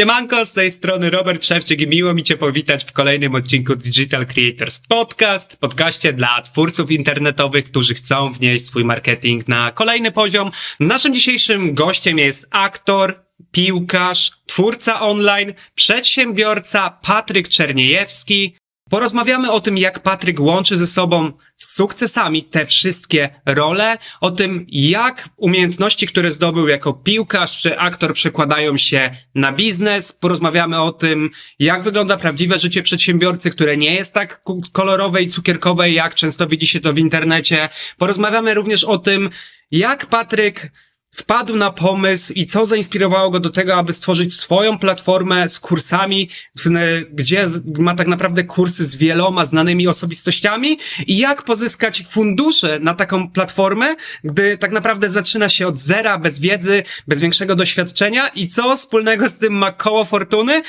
Siemanko, z tej strony Robert Szewczyk i miło mi Cię powitać w kolejnym odcinku Digital Creators Podcast, podcaście dla twórców internetowych, którzy chcą wnieść swój marketing na kolejny poziom. Naszym dzisiejszym gościem jest aktor, piłkarz, twórca online, przedsiębiorca Patryk Czerniejewski, Porozmawiamy o tym, jak Patryk łączy ze sobą z sukcesami te wszystkie role, o tym, jak umiejętności, które zdobył jako piłkarz czy aktor przekładają się na biznes. Porozmawiamy o tym, jak wygląda prawdziwe życie przedsiębiorcy, które nie jest tak kolorowe i cukierkowe, jak często widzi się to w internecie. Porozmawiamy również o tym, jak Patryk wpadł na pomysł i co zainspirowało go do tego, aby stworzyć swoją platformę z kursami, gdzie ma tak naprawdę kursy z wieloma znanymi osobistościami i jak pozyskać fundusze na taką platformę, gdy tak naprawdę zaczyna się od zera, bez wiedzy, bez większego doświadczenia i co wspólnego z tym ma koło fortuny.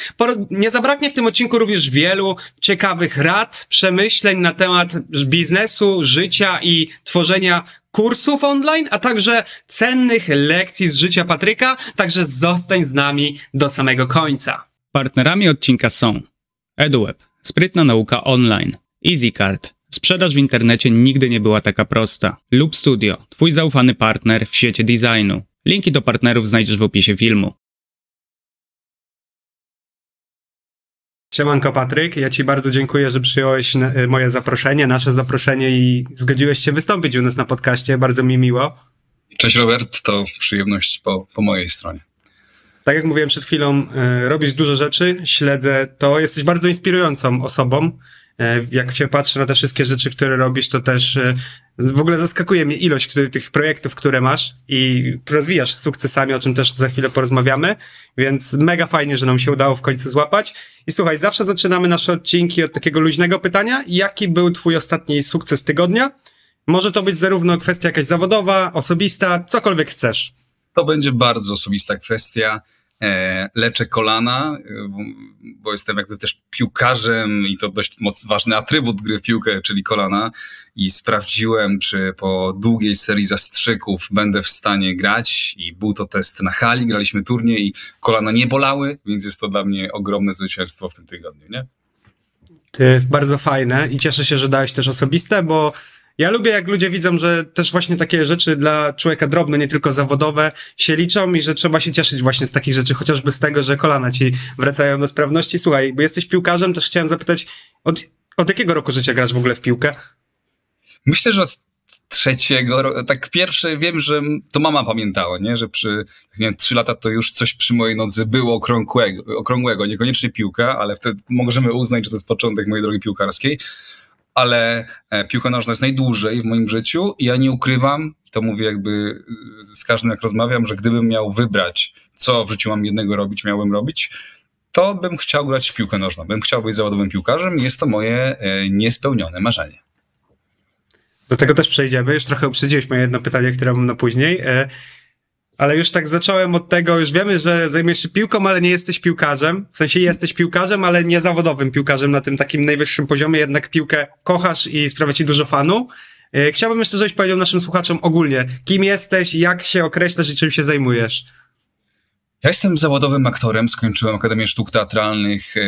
Nie zabraknie w tym odcinku również wielu ciekawych rad, przemyśleń na temat biznesu, życia i tworzenia kursów online, a także cennych lekcji z życia Patryka, także zostań z nami do samego końca. Partnerami odcinka są EduWeb, sprytna nauka online, EasyCard, sprzedaż w internecie nigdy nie była taka prosta, Loop Studio, twój zaufany partner w świecie designu. Linki do partnerów znajdziesz w opisie filmu. Siemanko Patryk, ja Ci bardzo dziękuję, że przyjąłeś y, moje zaproszenie, nasze zaproszenie i zgodziłeś się wystąpić u nas na podcaście. Bardzo mi miło. Cześć Robert, to przyjemność po, po mojej stronie. Tak jak mówiłem przed chwilą, y, robisz dużo rzeczy, śledzę to, jesteś bardzo inspirującą osobą. Y, jak się patrzę na te wszystkie rzeczy, które robisz, to też w ogóle zaskakuje mnie ilość który, tych projektów, które masz i rozwijasz z sukcesami, o czym też za chwilę porozmawiamy, więc mega fajnie, że nam się udało w końcu złapać. I słuchaj, zawsze zaczynamy nasze odcinki od takiego luźnego pytania. Jaki był twój ostatni sukces tygodnia? Może to być zarówno kwestia jakaś zawodowa, osobista, cokolwiek chcesz. To będzie bardzo osobista kwestia. E, leczę kolana, e, bo jestem jakby też piłkarzem i to dość ważny atrybut gry w piłkę, czyli kolana. I sprawdziłem, czy po długiej serii zastrzyków będę w stanie grać. I był to test na hali, graliśmy turniej i kolana nie bolały, więc jest to dla mnie ogromne zwycięstwo w tym tygodniu, nie? Ty, bardzo fajne. I cieszę się, że dałeś też osobiste, bo ja lubię, jak ludzie widzą, że też właśnie takie rzeczy dla człowieka drobne, nie tylko zawodowe, się liczą i że trzeba się cieszyć właśnie z takich rzeczy, chociażby z tego, że kolana ci wracają do sprawności. Słuchaj, bo jesteś piłkarzem, też chciałem zapytać, od, od jakiego roku życia grasz w ogóle w piłkę? Myślę, że od trzeciego, tak pierwsze wiem, że to mama pamiętała, nie? że przy nie wiem, trzy lata to już coś przy mojej nodze było okrągłego, okrągłego, niekoniecznie piłka, ale wtedy możemy uznać, że to jest początek mojej drogi piłkarskiej ale e, piłka nożna jest najdłużej w moim życiu i ja nie ukrywam, to mówię jakby e, z każdym jak rozmawiam, że gdybym miał wybrać, co w życiu mam jednego robić, miałbym robić, to bym chciał grać w piłkę nożną. Bym chciał być zawodowym piłkarzem jest to moje e, niespełnione marzenie. Do tego też przejdziemy. Już trochę uprzedziłeś moje jedno pytanie, które mam na później ale już tak zacząłem od tego, już wiemy, że zajmujesz się piłką, ale nie jesteś piłkarzem. W sensie jesteś piłkarzem, ale nie zawodowym piłkarzem na tym takim najwyższym poziomie, jednak piłkę kochasz i sprawia ci dużo fanu. E, chciałbym jeszcze, żebyś powiedział naszym słuchaczom ogólnie, kim jesteś, jak się określasz i czym się zajmujesz. Ja jestem zawodowym aktorem, skończyłem Akademię Sztuk Teatralnych e,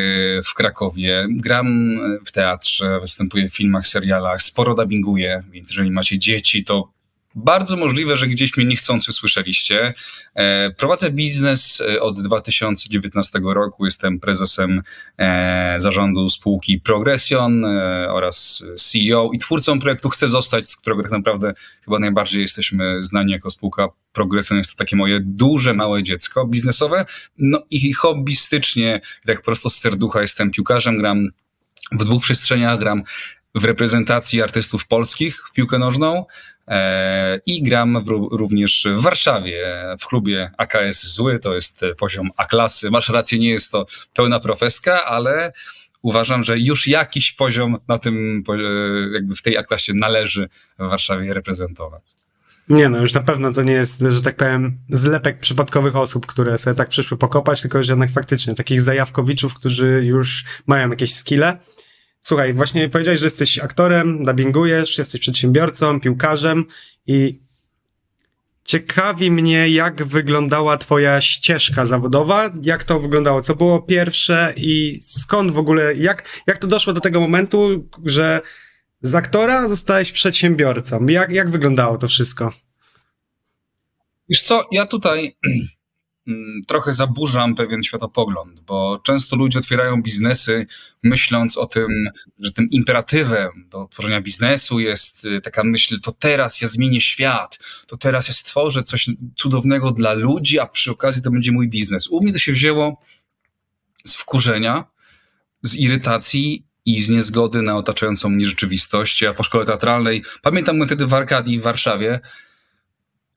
w Krakowie. Gram w teatrze, występuję w filmach, serialach, sporo dubbinguję, więc jeżeli macie dzieci, to bardzo możliwe, że gdzieś mnie niechcący słyszeliście. E, prowadzę biznes e, od 2019 roku. Jestem prezesem e, zarządu spółki Progression oraz CEO i twórcą projektu Chcę Zostać, z którego tak naprawdę chyba najbardziej jesteśmy znani jako spółka Progression. Jest to takie moje duże, małe dziecko biznesowe. No i hobbystycznie, tak prosto z serducha jestem piłkarzem, gram w dwóch przestrzeniach, gram w reprezentacji artystów polskich w piłkę nożną i gram w, również w Warszawie w klubie AKS Zły, to jest poziom A-klasy. Masz rację, nie jest to pełna profeska, ale uważam, że już jakiś poziom na tym, e, jakby w tej A-klasie należy w Warszawie reprezentować. Nie no, już na pewno to nie jest, że tak powiem, zlepek przypadkowych osób, które sobie tak przyszły pokopać, tylko już jednak faktycznie takich zajawkowiczów, którzy już mają jakieś skille. Słuchaj, właśnie powiedziałeś, że jesteś aktorem, dubbingujesz, jesteś przedsiębiorcą, piłkarzem i Ciekawi mnie, jak wyglądała Twoja ścieżka zawodowa, jak to wyglądało, co było pierwsze i skąd w ogóle, jak, jak to doszło do tego momentu, że z aktora zostałeś przedsiębiorcą? Jak, jak wyglądało to wszystko? Wiesz co, ja tutaj trochę zaburzam pewien światopogląd, bo często ludzie otwierają biznesy myśląc o tym, że tym imperatywem do tworzenia biznesu jest y, taka myśl, to teraz ja zmienię świat, to teraz ja stworzę coś cudownego dla ludzi, a przy okazji to będzie mój biznes. U mnie to się wzięło z wkurzenia, z irytacji i z niezgody na otaczającą mnie rzeczywistość. Ja po szkole teatralnej, pamiętam wtedy w Arkadii w Warszawie,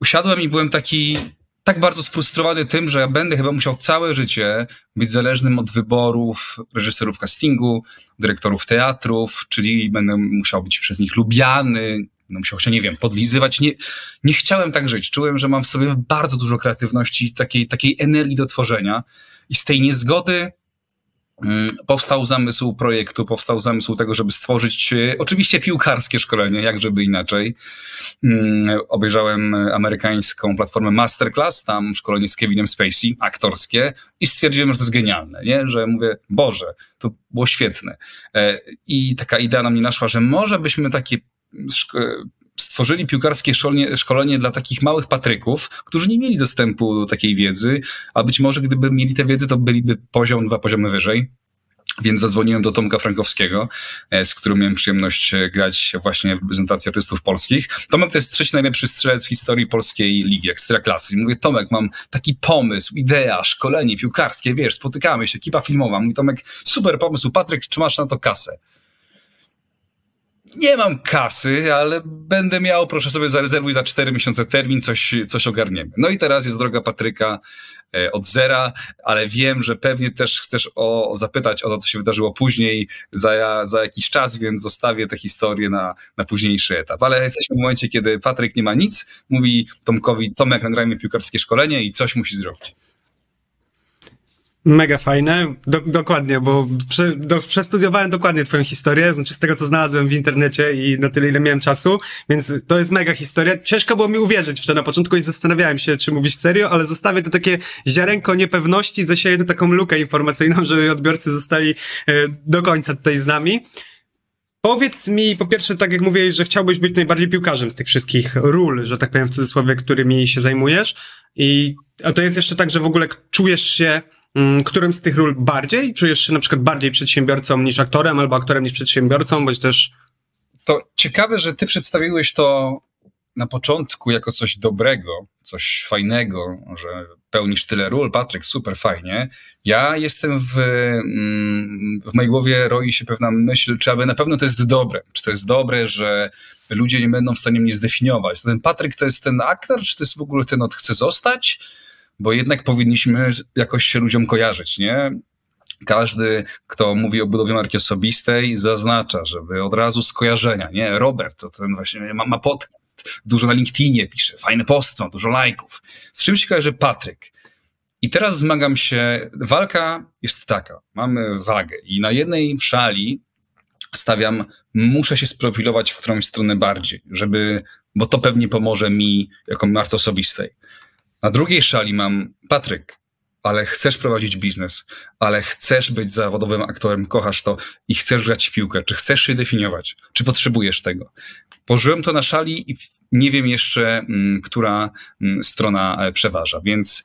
usiadłem i byłem taki tak bardzo sfrustrowany tym, że ja będę chyba musiał całe życie być zależnym od wyborów reżyserów castingu, dyrektorów teatrów, czyli będę musiał być przez nich lubiany, będę musiał się, nie wiem, podlizywać. Nie, nie chciałem tak żyć. Czułem, że mam w sobie bardzo dużo kreatywności, takiej, takiej energii do tworzenia i z tej niezgody powstał zamysł projektu, powstał zamysł tego, żeby stworzyć e, oczywiście piłkarskie szkolenie, jak żeby inaczej. Mm, obejrzałem amerykańską platformę Masterclass, tam szkolenie z Kevinem Spacey, aktorskie, i stwierdziłem, że to jest genialne, nie? że mówię, Boże, to było świetne. E, I taka idea na mnie naszła, że może byśmy takie stworzyli piłkarskie szkolenie, szkolenie dla takich małych patryków, którzy nie mieli dostępu do takiej wiedzy, a być może gdyby mieli tę wiedzę, to byliby poziom, dwa poziomy wyżej. Więc zadzwoniłem do Tomka Frankowskiego, e, z którym miałem przyjemność e, grać właśnie w prezentacji artystów polskich. Tomek to jest trzeci najlepszy strzelec w historii polskiej ligi Ekstraklasy. I mówię, Tomek, mam taki pomysł, idea, szkolenie piłkarskie, wiesz, spotykamy się, ekipa filmowa. Mówi Tomek, super pomysł, Patryk, czy masz na to kasę? Nie mam kasy, ale będę miał, proszę sobie zarezerwuj za 4 miesiące termin, coś, coś ogarniemy. No i teraz jest droga Patryka e, od zera, ale wiem, że pewnie też chcesz o, zapytać o to, co się wydarzyło później, za, za jakiś czas, więc zostawię tę historię na, na późniejszy etap. Ale jesteśmy w momencie, kiedy Patryk nie ma nic, mówi Tomkowi, Tomek, nagrajmy piłkarskie szkolenie i coś musi zrobić. Mega fajne, do, dokładnie, bo prze, do, przestudiowałem dokładnie twoją historię, znaczy z tego, co znalazłem w internecie i na tyle, ile miałem czasu, więc to jest mega historia. Ciężko było mi uwierzyć w to na początku i zastanawiałem się, czy mówisz serio, ale zostawię to takie ziarenko niepewności, zasieję tu taką lukę informacyjną, żeby odbiorcy zostali e, do końca tutaj z nami. Powiedz mi, po pierwsze, tak jak mówiłeś, że chciałbyś być najbardziej piłkarzem z tych wszystkich ról, że tak powiem w cudzysłowie, którymi się zajmujesz. I a to jest jeszcze tak, że w ogóle czujesz się którym z tych ról bardziej? Czujesz się na przykład bardziej przedsiębiorcą niż aktorem, albo aktorem niż przedsiębiorcą, bądź też. To ciekawe, że ty przedstawiłeś to na początku jako coś dobrego, coś fajnego, że pełnisz tyle ról. Patryk, super fajnie. Ja jestem w, mm, w mojej głowie roi się pewna myśl, czy aby na pewno to jest dobre. Czy to jest dobre, że ludzie nie będą w stanie mnie zdefiniować. Ten Patryk to jest ten aktor, czy to jest w ogóle ten, od chce zostać? Bo jednak powinniśmy jakoś się ludziom kojarzyć, nie? Każdy, kto mówi o budowie marki osobistej, zaznacza, żeby od razu skojarzenia, nie? Robert, to ten właśnie ma, ma podcast, dużo na LinkedInie pisze, fajny post, ma dużo lajków. Z czym się kojarzy Patryk? I teraz zmagam się, walka jest taka, mamy wagę i na jednej szali stawiam, muszę się sprofilować w którąś stronę bardziej, żeby, bo to pewnie pomoże mi jako marce osobistej. Na drugiej szali mam Patryk, ale chcesz prowadzić biznes, ale chcesz być zawodowym aktorem, kochasz to i chcesz grać w piłkę. Czy chcesz się definiować? Czy potrzebujesz tego? Położyłem to na szali i nie wiem jeszcze, mm, która mm, strona e, przeważa, więc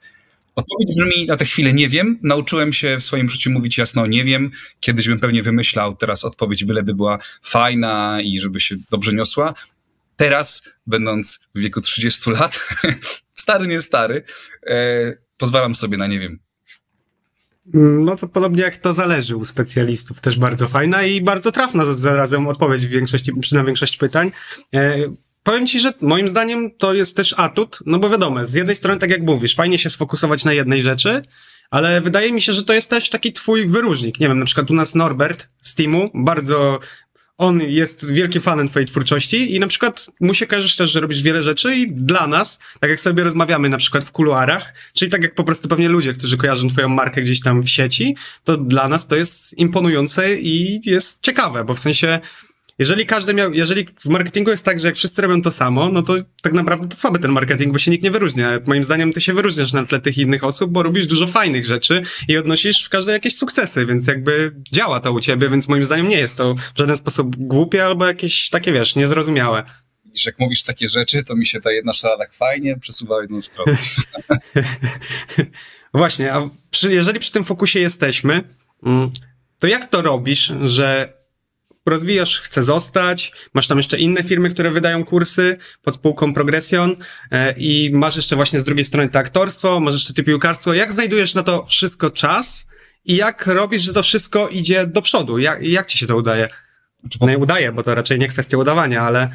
Odpowiedź brzmi na tę chwilę nie wiem. Nauczyłem się w swoim życiu mówić jasno nie wiem. Kiedyś bym pewnie wymyślał, teraz odpowiedź byleby była fajna i żeby się dobrze niosła. Teraz, będąc w wieku 30 lat, stary, nie stary, e, pozwalam sobie na nie wiem. No to podobnie jak to zależy u specjalistów, też bardzo fajna i bardzo trafna zarazem odpowiedź w większości, na większość pytań. E, powiem ci, że moim zdaniem to jest też atut, no bo wiadomo, z jednej strony, tak jak mówisz, fajnie się sfokusować na jednej rzeczy, ale wydaje mi się, że to jest też taki twój wyróżnik. Nie wiem, na przykład u nas Norbert z teamu bardzo on jest wielkim fanem twojej twórczości i na przykład mu się kojarzysz też, że robisz wiele rzeczy i dla nas, tak jak sobie rozmawiamy na przykład w kuluarach, czyli tak jak po prostu pewnie ludzie, którzy kojarzą twoją markę gdzieś tam w sieci, to dla nas to jest imponujące i jest ciekawe, bo w sensie jeżeli każdy miał, jeżeli w marketingu jest tak, że jak wszyscy robią to samo, no to tak naprawdę to słaby ten marketing, bo się nikt nie wyróżnia. Moim zdaniem ty się wyróżniasz na tle tych innych osób, bo robisz dużo fajnych rzeczy i odnosisz w każdej jakieś sukcesy, więc jakby działa to u ciebie, więc moim zdaniem nie jest to w żaden sposób głupie albo jakieś takie, wiesz, niezrozumiałe. Widzisz, jak mówisz takie rzeczy, to mi się ta jedna szala tak fajnie przesuwa w jedną stronę. Właśnie, a przy, jeżeli przy tym fokusie jesteśmy, mm, to jak to robisz, że rozwijasz, chcę zostać, masz tam jeszcze inne firmy, które wydają kursy pod spółką Progression e, i masz jeszcze właśnie z drugiej strony to aktorstwo, masz jeszcze ty piłkarstwo. Jak znajdujesz na to wszystko czas i jak robisz, że to wszystko idzie do przodu? Jak, jak ci się to udaje? No nie udaje, bo to raczej nie kwestia udawania, ale...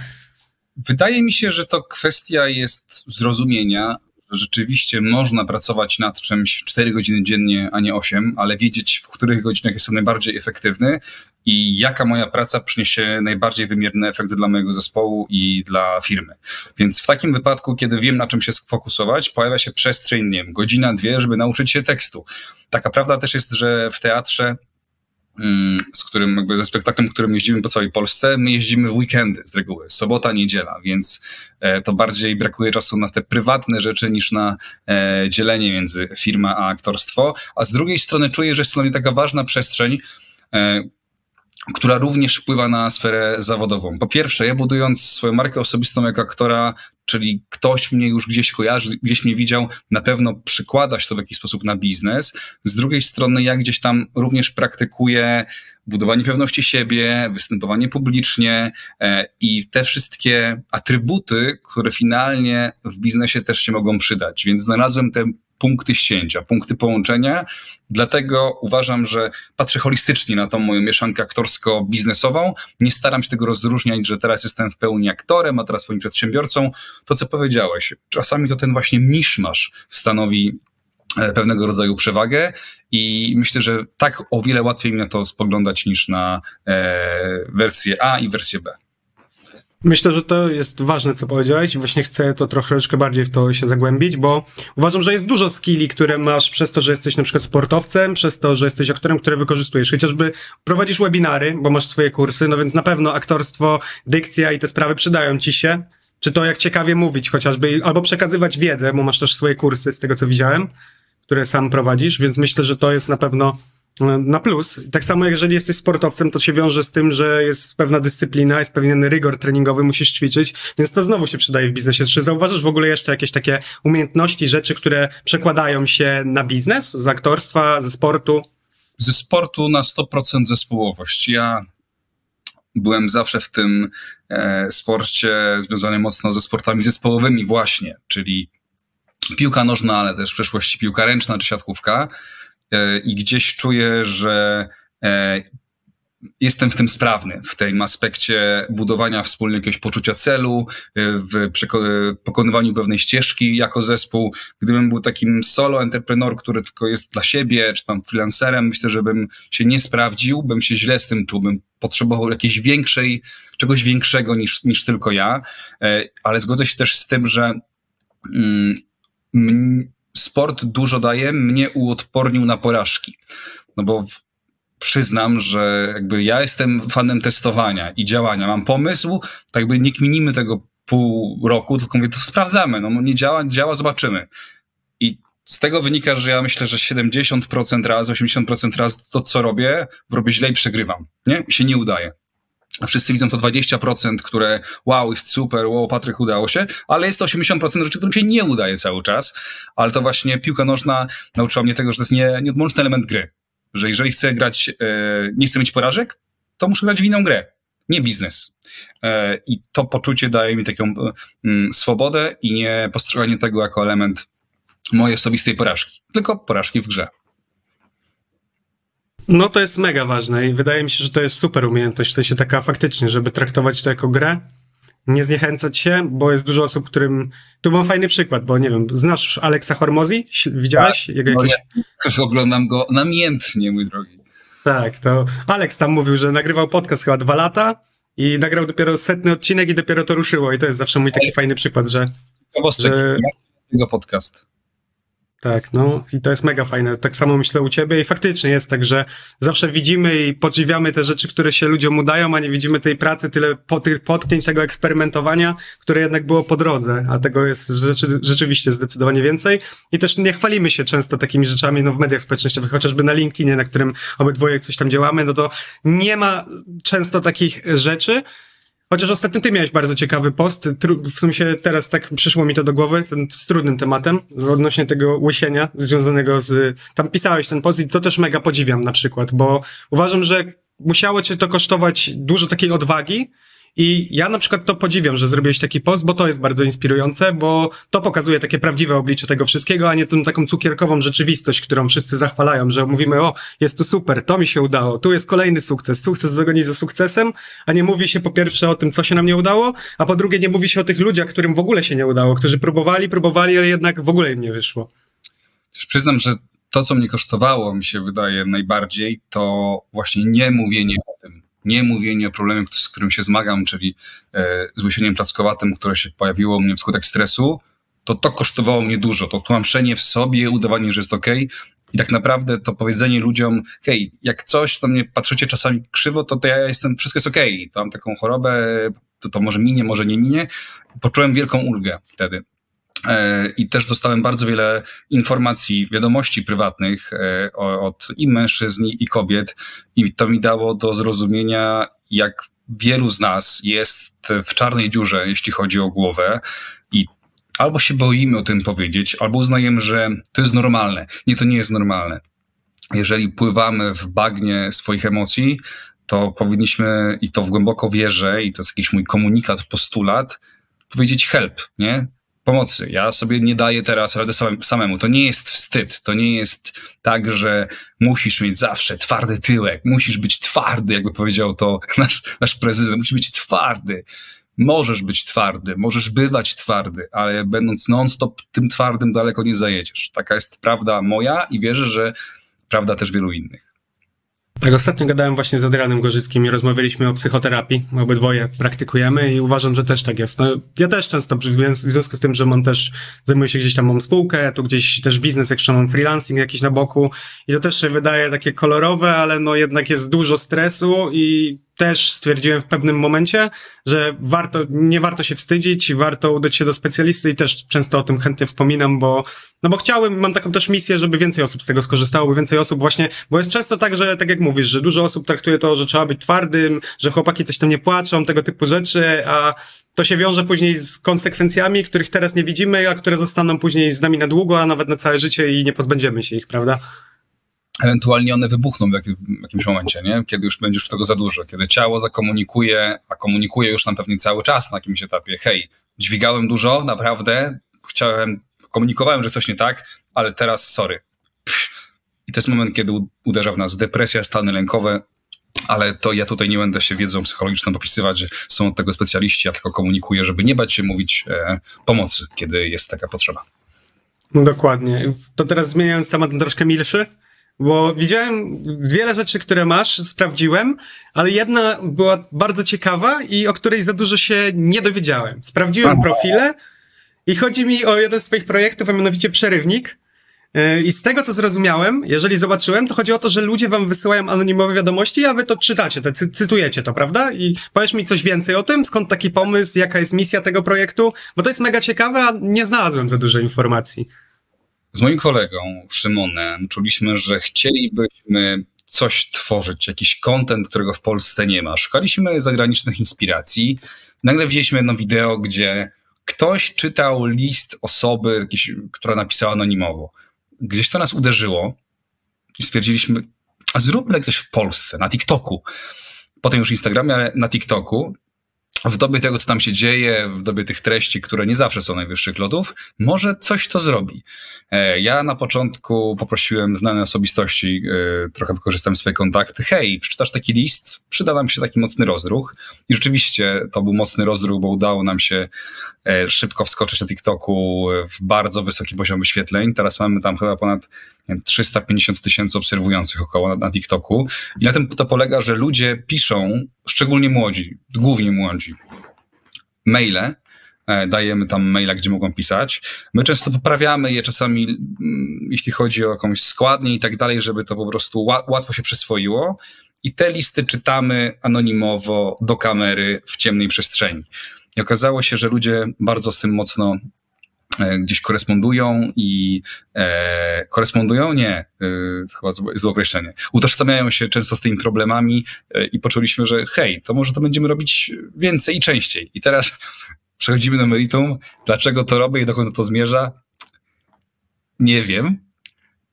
Wydaje mi się, że to kwestia jest zrozumienia, rzeczywiście można pracować nad czymś 4 godziny dziennie, a nie 8, ale wiedzieć, w których godzinach jestem najbardziej efektywny i jaka moja praca przyniesie najbardziej wymierny efekt dla mojego zespołu i dla firmy. Więc w takim wypadku, kiedy wiem, na czym się sfokusować, pojawia się przestrzeń, nie wiem, godzina, dwie, żeby nauczyć się tekstu. Taka prawda też jest, że w teatrze z którym jakby ze spektaklem, którym jeździmy po całej Polsce, my jeździmy w weekendy z reguły, sobota, niedziela, więc e, to bardziej brakuje czasu na te prywatne rzeczy niż na e, dzielenie między firma a aktorstwo, a z drugiej strony czuję, że jest to dla mnie taka ważna przestrzeń, e, która również wpływa na sferę zawodową. Po pierwsze, ja budując swoją markę osobistą jako aktora, czyli ktoś mnie już gdzieś kojarzy, gdzieś mnie widział, na pewno przykładać to w jakiś sposób na biznes. Z drugiej strony, ja gdzieś tam również praktykuję budowanie pewności siebie, występowanie publicznie e, i te wszystkie atrybuty, które finalnie w biznesie też się mogą przydać. Więc znalazłem te punkty ścięcia, punkty połączenia. Dlatego uważam, że patrzę holistycznie na tą moją mieszankę aktorsko-biznesową. Nie staram się tego rozróżniać, że teraz jestem w pełni aktorem, a teraz swoim przedsiębiorcą. To, co powiedziałeś, czasami to ten właśnie miszmasz stanowi e, pewnego rodzaju przewagę i myślę, że tak o wiele łatwiej mi na to spoglądać niż na e, wersję A i wersję B. Myślę, że to jest ważne, co powiedziałeś i właśnie chcę to troszeczkę bardziej w to się zagłębić, bo uważam, że jest dużo skilli, które masz przez to, że jesteś na przykład sportowcem, przez to, że jesteś aktorem, które wykorzystujesz. Chociażby prowadzisz webinary, bo masz swoje kursy, no więc na pewno aktorstwo, dykcja i te sprawy przydają ci się. Czy to jak ciekawie mówić chociażby, albo przekazywać wiedzę, bo masz też swoje kursy z tego, co widziałem, które sam prowadzisz, więc myślę, że to jest na pewno na plus. Tak samo jeżeli jesteś sportowcem, to się wiąże z tym, że jest pewna dyscyplina, jest pewien rygor treningowy, musisz ćwiczyć, więc to znowu się przydaje w biznesie. Czy zauważasz w ogóle jeszcze jakieś takie umiejętności, rzeczy, które przekładają się na biznes, z aktorstwa, ze sportu? Ze sportu na 100% zespołowość. Ja byłem zawsze w tym e, sporcie związany mocno ze sportami zespołowymi właśnie, czyli piłka nożna, ale też w przeszłości piłka ręczna czy siatkówka. E, i gdzieś czuję, że e, jestem w tym sprawny, w tym aspekcie budowania wspólnie jakiegoś poczucia celu, e, w pokonywaniu pewnej ścieżki jako zespół. Gdybym był takim solo entrepreneur, który tylko jest dla siebie, czy tam freelancerem, myślę, że bym się nie sprawdził, bym się źle z tym czuł, bym potrzebował jakiejś większej, czegoś większego niż, niż tylko ja, ale zgodzę się też z tym, że mm, sport dużo daje, mnie uodpornił na porażki. No bo przyznam, że jakby ja jestem fanem testowania i działania. Mam pomysł, tak jakby nie kminimy tego pół roku, tylko mówię, to sprawdzamy. No nie działa, działa, zobaczymy. I z tego wynika, że ja myślę, że 70% raz, 80% raz to, co robię, robię źle i przegrywam. Nie? się nie udaje wszyscy widzą to 20%, które wow, jest super, wow, Patryk udało się, ale jest to 80% rzeczy, którym się nie udaje cały czas, ale to właśnie piłka nożna nauczyła mnie tego, że to jest nie, nieodłączny element gry, że jeżeli chcę grać, e, nie chcę mieć porażek, to muszę grać w inną grę, nie biznes. E, I to poczucie daje mi taką mm, swobodę i nie postrzeganie tego jako element mojej osobistej porażki, tylko porażki w grze. No to jest mega ważne i wydaje mi się, że to jest super umiejętność, w sensie taka faktycznie, żeby traktować to jako grę, nie zniechęcać się, bo jest dużo osób, którym... Tu mam fajny przykład, bo nie wiem, znasz Aleksa Hormozi? Widziałeś? Tak, Jego no jakiś... ja oglądam go namiętnie, mój drogi. Tak, to Aleks tam mówił, że nagrywał podcast chyba dwa lata i nagrał dopiero setny odcinek i dopiero to ruszyło i to jest zawsze mój taki fajny przykład, że... Ciekawostek, że... jego podcast. Tak, no i to jest mega fajne. Tak samo myślę u ciebie i faktycznie jest tak, że zawsze widzimy i podziwiamy te rzeczy, które się ludziom udają, a nie widzimy tej pracy, tyle tych potknięć, tego eksperymentowania, które jednak było po drodze, a tego jest rzeczy, rzeczywiście zdecydowanie więcej. I też nie chwalimy się często takimi rzeczami, no w mediach społecznościowych, chociażby na LinkedInie, na którym obydwoje coś tam działamy, no to nie ma często takich rzeczy, Chociaż ostatnio ty miałeś bardzo ciekawy post, w sumie teraz tak przyszło mi to do głowy, ten, z trudnym tematem, odnośnie tego łysienia związanego z, tam pisałeś ten post i to też mega podziwiam na przykład, bo uważam, że musiało cię to kosztować dużo takiej odwagi, i ja na przykład to podziwiam, że zrobiłeś taki post, bo to jest bardzo inspirujące, bo to pokazuje takie prawdziwe oblicze tego wszystkiego, a nie tą taką cukierkową rzeczywistość, którą wszyscy zachwalają, że mówimy, o, jest to super, to mi się udało, tu jest kolejny sukces, sukces zagoni za sukcesem, a nie mówi się po pierwsze o tym, co się nam nie udało, a po drugie nie mówi się o tych ludziach, którym w ogóle się nie udało, którzy próbowali, próbowali, ale jednak w ogóle im nie wyszło. Też przyznam, że to, co mnie kosztowało, mi się wydaje najbardziej, to właśnie nie mówienie o tym nie mówienie o problemie, z którym się zmagam, czyli e, z łysieniem plackowatym, które się pojawiło u mnie wskutek stresu, to to kosztowało mnie dużo. To tłamszenie w sobie, udawanie, że jest ok. I tak naprawdę to powiedzenie ludziom, hej, jak coś, to mnie patrzycie czasami krzywo, to, to ja jestem, wszystko jest to mam taką chorobę, to, to może minie, może nie minie. Poczułem wielką ulgę wtedy. E, I też dostałem bardzo wiele informacji, wiadomości prywatnych e, od i mężczyzn, i kobiet, i to mi dało do zrozumienia, jak wielu z nas jest w czarnej dziurze, jeśli chodzi o głowę, i albo się boimy o tym powiedzieć, albo uznajemy, że to jest normalne. Nie, to nie jest normalne. Jeżeli pływamy w bagnie swoich emocji, to powinniśmy, i to w głęboko wierzę, i to jest jakiś mój komunikat, postulat, powiedzieć help, nie? Pomocy. Ja sobie nie daję teraz rady samemu. To nie jest wstyd. To nie jest tak, że musisz mieć zawsze twardy tyłek, musisz być twardy, jakby powiedział to nasz, nasz prezydent. Musisz być twardy. Możesz być twardy, możesz bywać twardy, ale będąc non-stop tym twardym daleko nie zajedziesz. Taka jest prawda moja i wierzę, że prawda też wielu innych. Tak, ostatnio gadałem właśnie z Adrianem Gorzyckim i rozmawialiśmy o psychoterapii. Obydwoje praktykujemy i uważam, że też tak jest. No, ja też często, w związku z tym, że mam też, zajmuję się gdzieś tam, mam spółkę, tu gdzieś też biznes, jeszcze mam freelancing jakiś na boku i to też się wydaje takie kolorowe, ale no jednak jest dużo stresu i też stwierdziłem w pewnym momencie, że warto, nie warto się wstydzić, warto udać się do specjalisty i też często o tym chętnie wspominam, bo, no bo chciałem, mam taką też misję, żeby więcej osób z tego skorzystało, by więcej osób właśnie, bo jest często tak, że tak jak mówisz, że dużo osób traktuje to, że trzeba być twardym, że chłopaki coś tam nie płaczą, tego typu rzeczy, a to się wiąże później z konsekwencjami, których teraz nie widzimy, a które zostaną później z nami na długo, a nawet na całe życie i nie pozbędziemy się ich, prawda? Ewentualnie one wybuchną w, jakim, w jakimś momencie, nie? kiedy już będziesz tego za dużo, kiedy ciało zakomunikuje, a komunikuje już nam pewnie cały czas na jakimś etapie, hej, dźwigałem dużo, naprawdę, chciałem, komunikowałem, że coś nie tak, ale teraz sorry. I to jest moment, kiedy uderza w nas depresja, stany lękowe, ale to ja tutaj nie będę się wiedzą psychologiczną popisywać, że są od tego specjaliści, ja tylko komunikuję, żeby nie bać się mówić e, pomocy, kiedy jest taka potrzeba. No dokładnie. To teraz zmieniając temat na troszkę milszy, bo widziałem wiele rzeczy, które masz, sprawdziłem, ale jedna była bardzo ciekawa i o której za dużo się nie dowiedziałem. Sprawdziłem profile i chodzi mi o jeden z twoich projektów, a mianowicie przerywnik. E, I z tego, co zrozumiałem, jeżeli zobaczyłem, to chodzi o to, że ludzie wam wysyłają anonimowe wiadomości, a wy to czytacie, to cy cytujecie to, prawda? I powiesz mi coś więcej o tym, skąd taki pomysł, jaka jest misja tego projektu, bo to jest mega ciekawe, a nie znalazłem za dużo informacji. Z moim kolegą Szymonem czuliśmy, że chcielibyśmy coś tworzyć, jakiś content, którego w Polsce nie ma. Szukaliśmy zagranicznych inspiracji. Nagle widzieliśmy jedno wideo, gdzie ktoś czytał list osoby, która napisała anonimowo. Gdzieś to nas uderzyło i stwierdziliśmy, a zróbmy coś w Polsce, na TikToku. Potem już Instagramie, ale na TikToku w dobie tego, co tam się dzieje, w dobie tych treści, które nie zawsze są najwyższych lotów, może coś to zrobi. E, ja na początku poprosiłem znane osobistości, e, trochę wykorzystałem swoje kontakty. Hej, przeczytasz taki list? Przyda nam się taki mocny rozruch. I rzeczywiście to był mocny rozruch, bo udało nam się e, szybko wskoczyć na TikToku w bardzo wysoki poziom wyświetleń. Teraz mamy tam chyba ponad 350 tysięcy obserwujących około na, na TikToku. I na tym to polega, że ludzie piszą, szczególnie młodzi, głównie młodzi, maile e, dajemy tam maila, gdzie mogą pisać. My często poprawiamy je czasami, mm, jeśli chodzi o jakąś składnię i tak dalej, żeby to po prostu łatwo się przyswoiło. I te listy czytamy anonimowo do kamery w ciemnej przestrzeni. I okazało się, że ludzie bardzo z tym mocno gdzieś korespondują i e, korespondują? Nie, e, chyba złe określenie. Utożsamiają się często z tymi problemami e, i poczuliśmy, że hej, to może to będziemy robić więcej i częściej. I teraz przechodzimy do meritum. Dlaczego to robię i dokąd to zmierza? Nie wiem.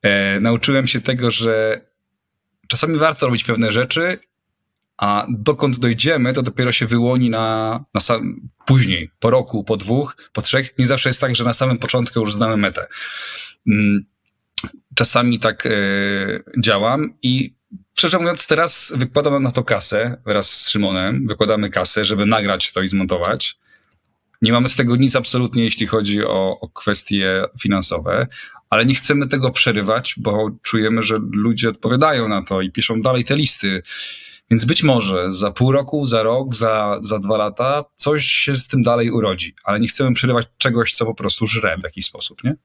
E, nauczyłem się tego, że czasami warto robić pewne rzeczy a dokąd dojdziemy, to dopiero się wyłoni na, na sam, później, po roku, po dwóch, po trzech. Nie zawsze jest tak, że na samym początku już znamy metę. Mm, czasami tak y, działam i szczerze mówiąc, teraz wykładam na to kasę wraz z Szymonem. Wykładamy kasę, żeby nagrać to i zmontować. Nie mamy z tego nic absolutnie, jeśli chodzi o, o kwestie finansowe, ale nie chcemy tego przerywać, bo czujemy, że ludzie odpowiadają na to i piszą dalej te listy. Więc być może za pół roku, za rok, za, za dwa lata coś się z tym dalej urodzi, ale nie chcemy przerywać czegoś, co po prostu żre w jakiś sposób, nie?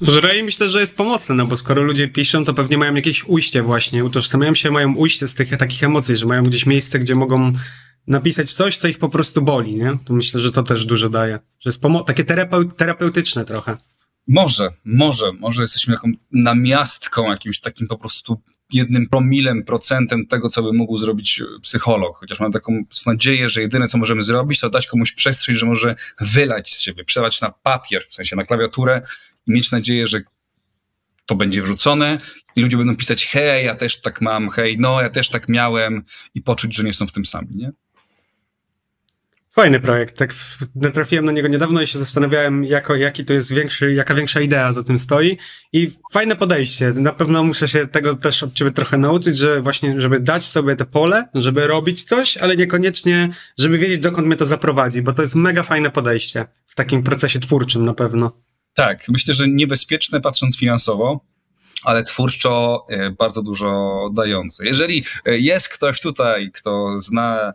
Żre i myślę, że jest pomocne, no bo skoro ludzie piszą, to pewnie mają jakieś ujście właśnie, utożsamiają się, mają ujście z tych takich emocji, że mają gdzieś miejsce, gdzie mogą napisać coś, co ich po prostu boli, nie? To myślę, że to też dużo daje, że jest takie terapeutyczne trochę. Może, może, może jesteśmy taką namiastką, jakimś takim po prostu jednym promilem, procentem tego, co by mógł zrobić psycholog. Chociaż mam taką nadzieję, że jedyne, co możemy zrobić, to dać komuś przestrzeń, że może wylać z siebie, przelać na papier, w sensie na klawiaturę i mieć nadzieję, że to będzie wrzucone i ludzie będą pisać hej, ja też tak mam, hej, no, ja też tak miałem i poczuć, że nie są w tym sami, nie? Fajny projekt. Tak natrafiłem na niego niedawno i się zastanawiałem, jako, jaki to jest większy, jaka większa idea za tym stoi. I fajne podejście. Na pewno muszę się tego też od ciebie trochę nauczyć, że właśnie, żeby dać sobie te pole, żeby robić coś, ale niekoniecznie, żeby wiedzieć, dokąd mnie to zaprowadzi, bo to jest mega fajne podejście w takim procesie twórczym na pewno. Tak, myślę, że niebezpieczne patrząc finansowo, ale twórczo e, bardzo dużo dające. Jeżeli e, jest ktoś tutaj, kto zna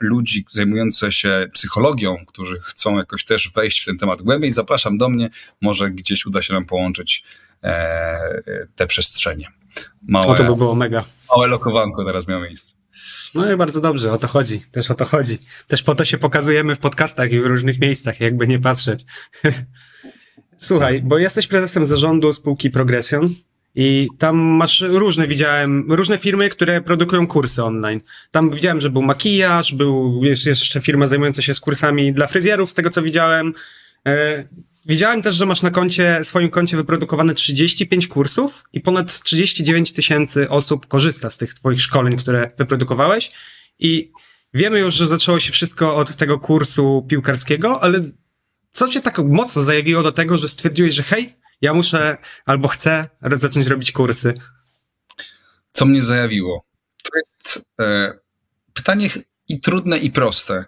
ludzi zajmujących się psychologią, którzy chcą jakoś też wejść w ten temat głębiej, zapraszam do mnie. Może gdzieś uda się nam połączyć e, te przestrzenie. Małe, o to by było mega. Małe lokowanko teraz miało miejsce. No i bardzo dobrze, o to chodzi. Też o to chodzi. Też po to się pokazujemy w podcastach i w różnych miejscach, jakby nie patrzeć. Słuchaj, bo jesteś prezesem zarządu spółki Progression. I tam masz różne, widziałem, różne firmy, które produkują kursy online. Tam widziałem, że był makijaż, był jest jeszcze firma zajmująca się z kursami dla fryzjerów, z tego co widziałem. E, widziałem też, że masz na koncie, swoim koncie wyprodukowane 35 kursów i ponad 39 tysięcy osób korzysta z tych twoich szkoleń, które wyprodukowałeś. I wiemy już, że zaczęło się wszystko od tego kursu piłkarskiego, ale co cię tak mocno zajawiło do tego, że stwierdziłeś, że hej, ja muszę albo chcę zacząć robić kursy. Co mnie zajawiło? To jest e, pytanie i trudne, i proste,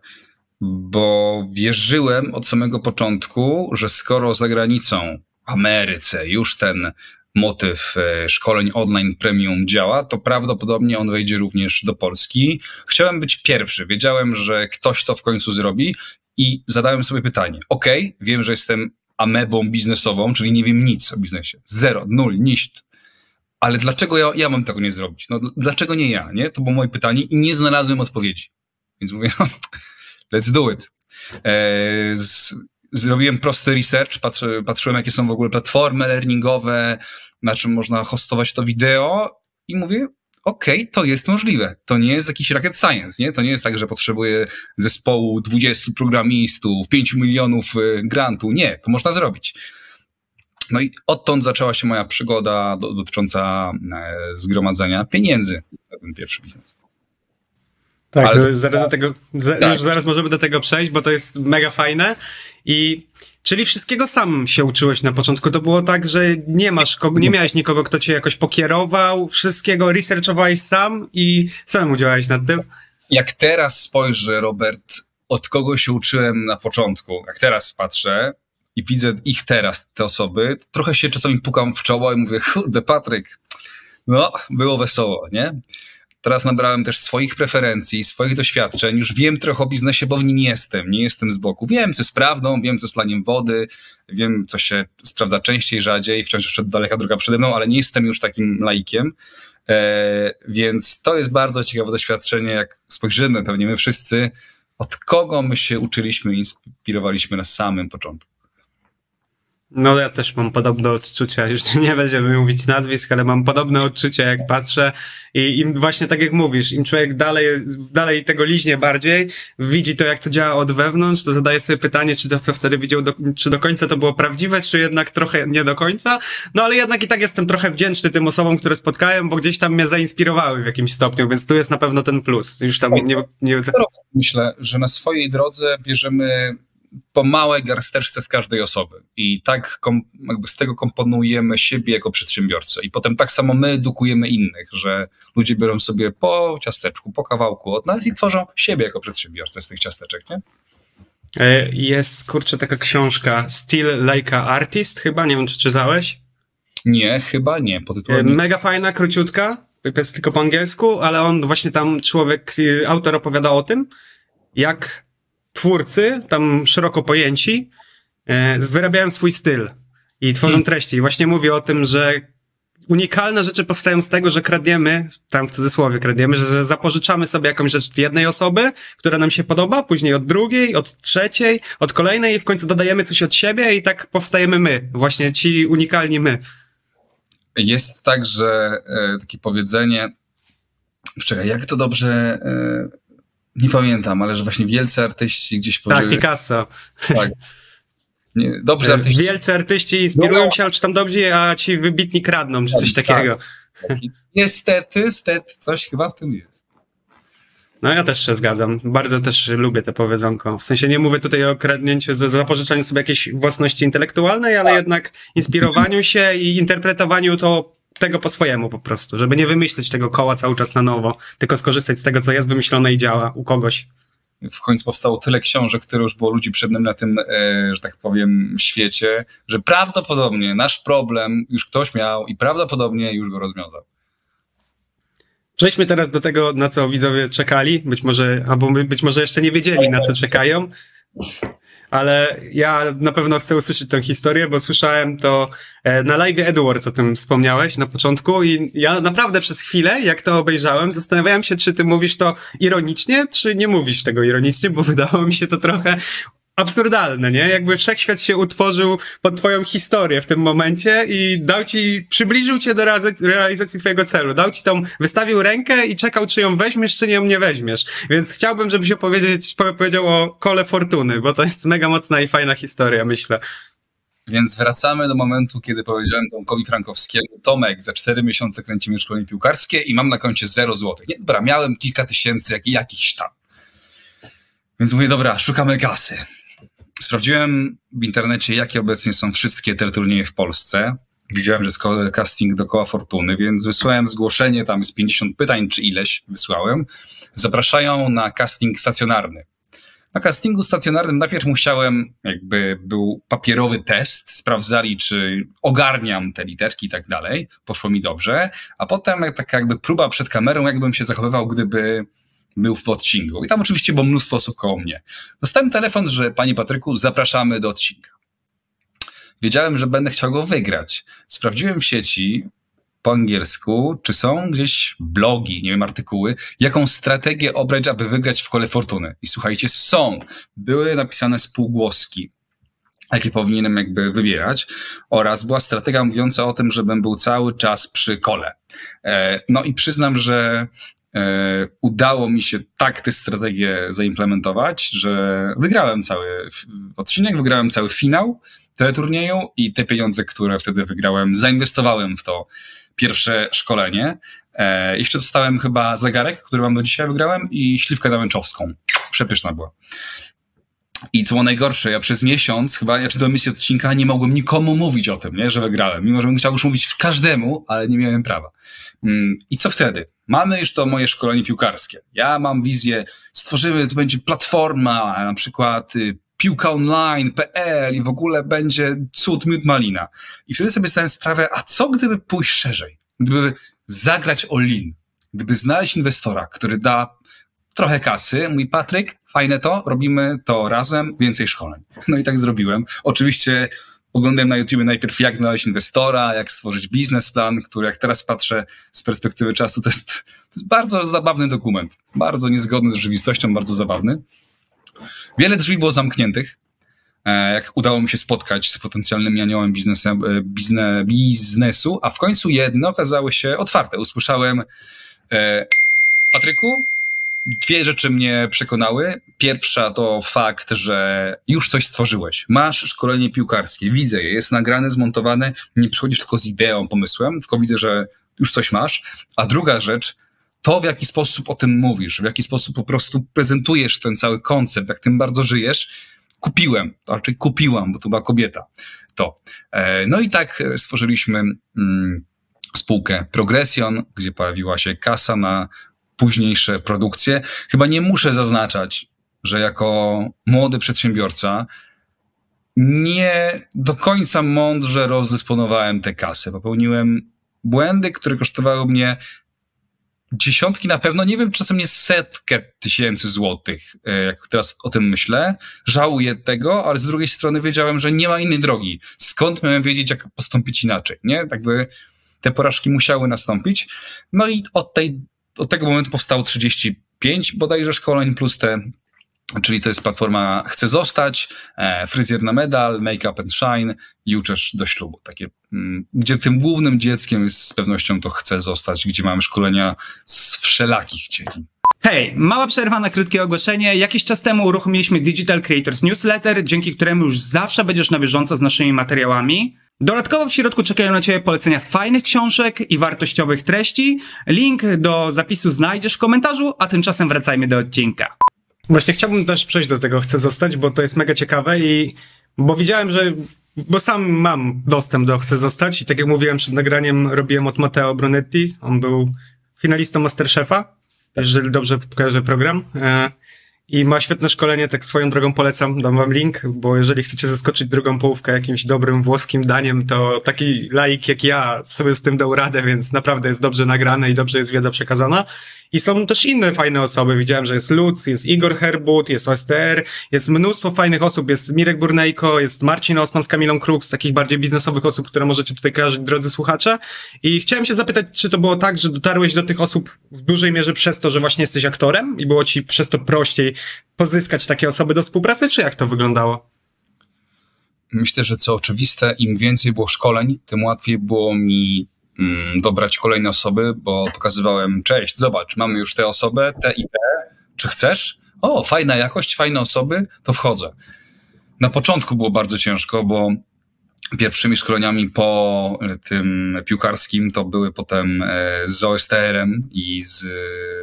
bo wierzyłem od samego początku, że skoro za granicą, Ameryce, już ten motyw e, szkoleń online premium działa, to prawdopodobnie on wejdzie również do Polski. Chciałem być pierwszy. Wiedziałem, że ktoś to w końcu zrobi i zadałem sobie pytanie. OK, wiem, że jestem amebą biznesową, czyli nie wiem nic o biznesie. Zero, nul, niść. Ale dlaczego ja, ja mam tego nie zrobić? No, dlaczego nie ja? Nie? To było moje pytanie i nie znalazłem odpowiedzi. Więc mówię, no, let's do it. E, z, zrobiłem prosty research, patrzy, patrzyłem, jakie są w ogóle platformy learningowe, na czym można hostować to wideo i mówię, okej, okay, to jest możliwe. To nie jest jakiś rocket science, nie? To nie jest tak, że potrzebuję zespołu 20 programistów, 5 milionów y, grantu. Nie, to można zrobić. No i odtąd zaczęła się moja przygoda do, dotycząca e, zgromadzenia pieniędzy na ten pierwszy biznes. Tak, Ale... zaraz do tego, tak. już zaraz możemy do tego przejść, bo to jest mega fajne i Czyli wszystkiego sam się uczyłeś na początku. To było tak, że nie masz kogo, nie miałeś nikogo, kto cię jakoś pokierował, wszystkiego researchowałeś sam i samemu działałeś nad tym. Jak teraz spojrzę, Robert, od kogo się uczyłem na początku, jak teraz patrzę i widzę ich teraz, te osoby, trochę się czasami pukam w czoło i mówię, kurde, Patryk, no, było wesoło, nie? Teraz nabrałem też swoich preferencji, swoich doświadczeń, już wiem trochę o biznesie, bo w nim jestem, nie jestem z boku. Wiem, co jest prawdą, wiem, co jest laniem wody, wiem, co się sprawdza częściej, rzadziej, wciąż jeszcze daleka droga przede mną, ale nie jestem już takim laikiem. E, więc to jest bardzo ciekawe doświadczenie, jak spojrzymy, pewnie my wszyscy, od kogo my się uczyliśmy, inspirowaliśmy na samym początku. No ja też mam podobne odczucia, już nie będziemy mówić nazwisk, ale mam podobne odczucia jak patrzę. I im właśnie tak jak mówisz, im człowiek dalej, dalej tego liźnie bardziej, widzi to jak to działa od wewnątrz, to zadaje sobie pytanie, czy to co wtedy widział, do, czy do końca to było prawdziwe, czy jednak trochę nie do końca, no ale jednak i tak jestem trochę wdzięczny tym osobom, które spotkałem, bo gdzieś tam mnie zainspirowały w jakimś stopniu, więc tu jest na pewno ten plus, już tam nie... nie... Myślę, że na swojej drodze bierzemy po małej garsteczce z każdej osoby. I tak jakby z tego komponujemy siebie jako przedsiębiorcę. I potem tak samo my edukujemy innych, że ludzie biorą sobie po ciasteczku, po kawałku od nas i tworzą siebie jako przedsiębiorcę z tych ciasteczek, nie? E, jest, kurczę, taka książka Still Like a Artist chyba, nie wiem, czy czytałeś? Nie, chyba nie. Tytułem... E, mega fajna, króciutka, jest tylko po angielsku, ale on właśnie tam, człowiek, y, autor opowiada o tym, jak twórcy, tam szeroko pojęci, e, wyrabiają swój styl i tworzą hmm. treści. I właśnie mówię o tym, że unikalne rzeczy powstają z tego, że kradniemy, tam w cudzysłowie kradniemy, że zapożyczamy sobie jakąś rzecz od jednej osoby, która nam się podoba, później od drugiej, od trzeciej, od kolejnej i w końcu dodajemy coś od siebie i tak powstajemy my, właśnie ci unikalni my. Jest tak, że e, takie powiedzenie, czekaj, jak to dobrze e, nie pamiętam, ale że właśnie wielcy artyści gdzieś pożyły... Tak, Picasso. Tak. Nie, dobrzy artyści. Wielcy artyści inspirują no, się, ale czy tam dobrzy, a ci wybitni kradną, czy coś tak, takiego. Tak. Niestety, stety, coś chyba w tym jest. No ja też się zgadzam. Bardzo też lubię te powiedzonko. W sensie nie mówię tutaj o kradnięciu, zapożyczaniu sobie jakiejś własności intelektualnej, ale tak. jednak inspirowaniu się i interpretowaniu to tego po swojemu po prostu, żeby nie wymyśleć tego koła cały czas na nowo, tylko skorzystać z tego, co jest wymyślone i działa u kogoś. W końcu powstało tyle książek, które już było ludzi przed nami na tym, e, że tak powiem, świecie, że prawdopodobnie nasz problem już ktoś miał i prawdopodobnie już go rozwiązał. Przejdźmy teraz do tego, na co widzowie czekali, być może, albo być może jeszcze nie wiedzieli, na co czekają ale ja na pewno chcę usłyszeć tę historię, bo słyszałem to e, na live Edwards, o tym wspomniałeś na początku i ja naprawdę przez chwilę, jak to obejrzałem, zastanawiałem się, czy ty mówisz to ironicznie, czy nie mówisz tego ironicznie, bo wydało mi się to trochę absurdalne, nie? Jakby wszechświat się utworzył pod twoją historię w tym momencie i dał ci, przybliżył cię do realizacji twojego celu. Dał ci tą, wystawił rękę i czekał, czy ją weźmiesz, czy ją nie weźmiesz. Więc chciałbym, żebyś opowiedzieć, powiedział o kole fortuny, bo to jest mega mocna i fajna historia, myślę. Więc wracamy do momentu, kiedy powiedziałem Tomkowi Frankowskiemu, Tomek, za cztery miesiące kręcimy szkolenie piłkarskie i mam na koncie zero złotych. Nie, dobra, miałem kilka tysięcy, jak, jakiś tam. Więc mówię, dobra, szukamy kasy. Sprawdziłem w internecie, jakie obecnie są wszystkie teleturnieje w Polsce. Widziałem, że jest casting do koła fortuny, więc wysłałem zgłoszenie, tam jest 50 pytań, czy ileś wysłałem. Zapraszają na casting stacjonarny. Na castingu stacjonarnym najpierw musiałem, jakby był papierowy test, sprawdzali, czy ogarniam te literki i tak dalej. Poszło mi dobrze, a potem taka jakby próba przed kamerą, jakbym się zachowywał, gdyby był w odcinku. I tam oczywiście było mnóstwo osób koło mnie. Dostałem telefon, że panie Patryku, zapraszamy do odcinka. Wiedziałem, że będę chciał go wygrać. Sprawdziłem w sieci po angielsku, czy są gdzieś blogi, nie wiem, artykuły, jaką strategię obrać, aby wygrać w kole fortuny. I słuchajcie, są. Były napisane spółgłoski, jakie powinienem jakby wybierać oraz była strategia mówiąca o tym, żebym był cały czas przy kole. E, no i przyznam, że udało mi się tak tę strategię zaimplementować, że wygrałem cały odcinek, wygrałem cały finał teleturnieju i te pieniądze, które wtedy wygrałem, zainwestowałem w to pierwsze szkolenie. E, jeszcze dostałem chyba zegarek, który mam do dzisiaj wygrałem i śliwkę namęczowską. Przepyszna była. I co najgorsze, ja przez miesiąc, chyba ja czy do emisji odcinka, nie mogłem nikomu mówić o tym, nie, że wygrałem. Mimo, że bym chciał już mówić każdemu, ale nie miałem prawa. Mm, I co wtedy? Mamy już to moje szkolenie piłkarskie. Ja mam wizję, stworzymy, to będzie platforma, na przykład y, piłkaonline.pl i w ogóle będzie cud miód malina. I wtedy sobie zdałem sprawę, a co gdyby pójść szerzej? Gdyby zagrać o lin? gdyby znaleźć inwestora, który da trochę kasy, mówi Patryk, fajne to, robimy to razem, więcej szkoleń. No i tak zrobiłem. Oczywiście oglądałem na YouTube najpierw jak znaleźć inwestora, jak stworzyć biznesplan, który jak teraz patrzę z perspektywy czasu, to jest, to jest bardzo zabawny dokument. Bardzo niezgodny z rzeczywistością, bardzo zabawny. Wiele drzwi było zamkniętych. E, jak udało mi się spotkać z potencjalnym aniołem biznesem, bizne, biznesu, a w końcu jedno okazało się otwarte. Usłyszałem e, Patryku, dwie rzeczy mnie przekonały. Pierwsza to fakt, że już coś stworzyłeś. Masz szkolenie piłkarskie, widzę je, jest nagrane, zmontowane, nie przychodzisz tylko z ideą, pomysłem, tylko widzę, że już coś masz. A druga rzecz, to w jaki sposób o tym mówisz, w jaki sposób po prostu prezentujesz ten cały koncept, jak tym bardzo żyjesz, kupiłem, to raczej kupiłam, bo to była kobieta. To. E, no i tak stworzyliśmy mm, spółkę Progression, gdzie pojawiła się kasa na późniejsze produkcje. Chyba nie muszę zaznaczać, że jako młody przedsiębiorca nie do końca mądrze rozdysponowałem tę kasę. Popełniłem błędy, które kosztowały mnie dziesiątki na pewno, nie wiem, czasem nie setkę tysięcy złotych, e, jak teraz o tym myślę. Żałuję tego, ale z drugiej strony wiedziałem, że nie ma innej drogi. Skąd miałem wiedzieć, jak postąpić inaczej, nie? Tak by te porażki musiały nastąpić. No i od tej od tego momentu powstało 35 bodajże szkoleń plus te Czyli to jest platforma Chcę zostać, e, fryzjer na medal, make up and shine i uczesz do ślubu. Takie, mm, gdzie tym głównym dzieckiem jest z pewnością to Chcę zostać, gdzie mamy szkolenia z wszelakich dziedzin. Hej, mała przerwa na krótkie ogłoszenie. Jakiś czas temu uruchomiliśmy Digital Creators Newsletter, dzięki któremu już zawsze będziesz na bieżąco z naszymi materiałami. Dodatkowo w środku czekają na Ciebie polecenia fajnych książek i wartościowych treści. Link do zapisu znajdziesz w komentarzu, a tymczasem wracajmy do odcinka. Właśnie chciałbym też przejść do tego, chcę zostać, bo to jest mega ciekawe i bo widziałem, że bo sam mam dostęp do Chcę Zostać i tak jak mówiłem przed nagraniem, robiłem od Matteo Brunetti. On był finalistą Masterchefa, jeżeli dobrze pokażę program. E, i ma świetne szkolenie, tak swoją drogą polecam, dam wam link, bo jeżeli chcecie zaskoczyć drugą połówkę jakimś dobrym włoskim daniem, to taki laik jak ja sobie z tym dał radę, więc naprawdę jest dobrze nagrane i dobrze jest wiedza przekazana. I są też inne fajne osoby. Widziałem, że jest Lutz, jest Igor Herbut, jest OSTR, jest mnóstwo fajnych osób, jest Mirek Burnejko, jest Marcin Osman z Kamilą Kruk, z takich bardziej biznesowych osób, które możecie tutaj kojarzyć, drodzy słuchacze. I chciałem się zapytać, czy to było tak, że dotarłeś do tych osób w dużej mierze przez to, że właśnie jesteś aktorem i było ci przez to prościej pozyskać takie osoby do współpracy, czy jak to wyglądało? Myślę, że co oczywiste, im więcej było szkoleń, tym łatwiej było mi dobrać kolejne osoby, bo pokazywałem, cześć, zobacz, mamy już tę osobę, te i czy chcesz? O, fajna jakość, fajne osoby, to wchodzę. Na początku było bardzo ciężko, bo pierwszymi szkoleniami po tym piłkarskim to były potem e, z OSTR-em i z e,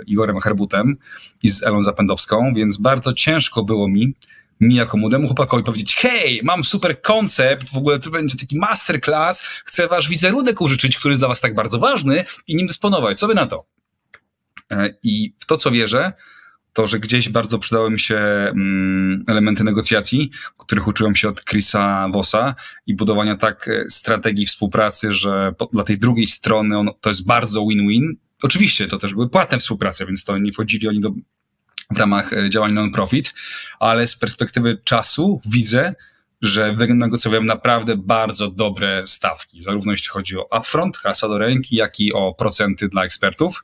Igorem Herbutem i z Elą Zapędowską, więc bardzo ciężko było mi mi jako młodemu chłopakowi powiedzieć, hej, mam super koncept, w ogóle to będzie taki masterclass, chcę wasz wizerunek użyczyć, który jest dla was tak bardzo ważny i nim dysponować. Co wy na to? E, I w to, co wierzę, to, że gdzieś bardzo przydały mi się mm, elementy negocjacji, których uczyłem się od Chrisa Vossa i budowania tak e, strategii współpracy, że dla tej drugiej strony on, to jest bardzo win-win. Oczywiście to też były płatne współprace, więc to nie wchodzili oni do w ramach e, działań non-profit, ale z perspektywy czasu widzę, że wynegocjowałem naprawdę bardzo dobre stawki, zarówno jeśli chodzi o upfront, kasa do ręki, jak i o procenty dla ekspertów.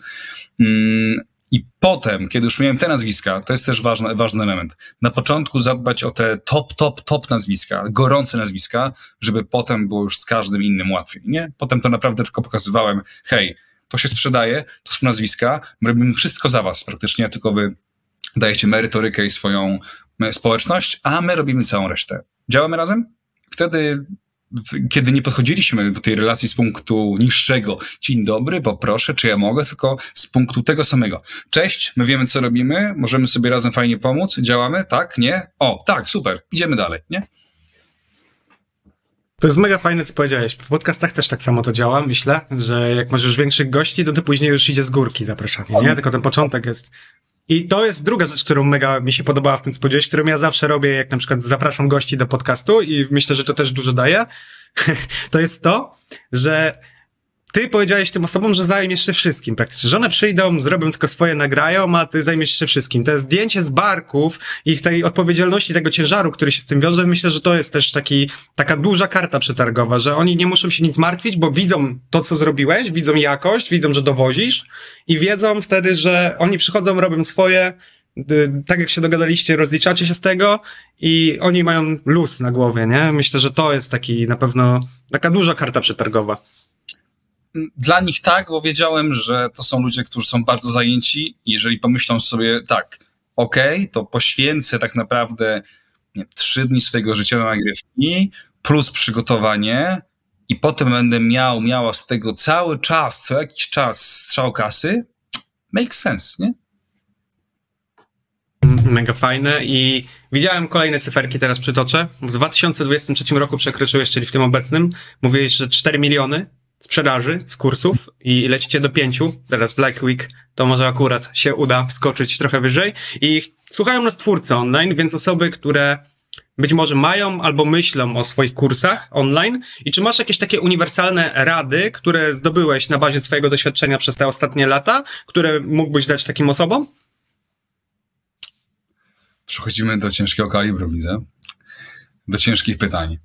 Mm, I potem, kiedy już miałem te nazwiska, to jest też ważny, ważny element, na początku zadbać o te top, top, top nazwiska, gorące nazwiska, żeby potem było już z każdym innym łatwiej, nie? Potem to naprawdę tylko pokazywałem, hej, to się sprzedaje, to są nazwiska, my robimy wszystko za was praktycznie, tylko wy dajecie merytorykę i swoją e, społeczność, a my robimy całą resztę. Działamy razem? Wtedy, kiedy nie podchodziliśmy do tej relacji z punktu niższego, dzień dobry, poproszę, czy ja mogę, tylko z punktu tego samego. Cześć, my wiemy, co robimy, możemy sobie razem fajnie pomóc, działamy, tak, nie? O, tak, super, idziemy dalej, nie? To jest mega fajne, co powiedziałeś. W podcastach też tak samo to działa, myślę, że jak masz już większych gości, to, to później już idzie z górki zapraszanie, nie? Tylko ten początek jest i to jest druga rzecz, którą mega mi się podobała w tym, co którą ja zawsze robię, jak na przykład zapraszam gości do podcastu i myślę, że to też dużo daje. to jest to, że ty powiedziałeś tym osobom, że zajmiesz się wszystkim praktycznie. Że one przyjdą, zrobią tylko swoje, nagrają, a ty zajmiesz się wszystkim. To zdjęcie z barków i tej odpowiedzialności, tego ciężaru, który się z tym wiąże, myślę, że to jest też taki, taka duża karta przetargowa, że oni nie muszą się nic martwić, bo widzą to, co zrobiłeś, widzą jakość, widzą, że dowozisz i wiedzą wtedy, że oni przychodzą, robią swoje, tak jak się dogadaliście, rozliczacie się z tego i oni mają luz na głowie, nie? Myślę, że to jest taki na pewno taka duża karta przetargowa. Dla nich tak, bo wiedziałem, że to są ludzie, którzy są bardzo zajęci. Jeżeli pomyślą sobie, tak, okej, to poświęcę tak naprawdę nie, trzy dni swojego życia na nagrywki, plus przygotowanie, i potem będę miał, miała z tego cały czas, co jakiś czas strzał kasy, makes sense, nie? Mega fajne i widziałem kolejne cyferki, teraz przytoczę. W 2023 roku przekroczyłeś, czyli w tym obecnym, mówiłeś, że 4 miliony sprzedaży z kursów i lecicie do 5, teraz Black Week, to może akurat się uda wskoczyć trochę wyżej. I słuchają nas twórcy online, więc osoby, które być może mają albo myślą o swoich kursach online. I czy masz jakieś takie uniwersalne rady, które zdobyłeś na bazie swojego doświadczenia przez te ostatnie lata, które mógłbyś dać takim osobom? Przechodzimy do ciężkiego kalibru, widzę. Do ciężkich pytań.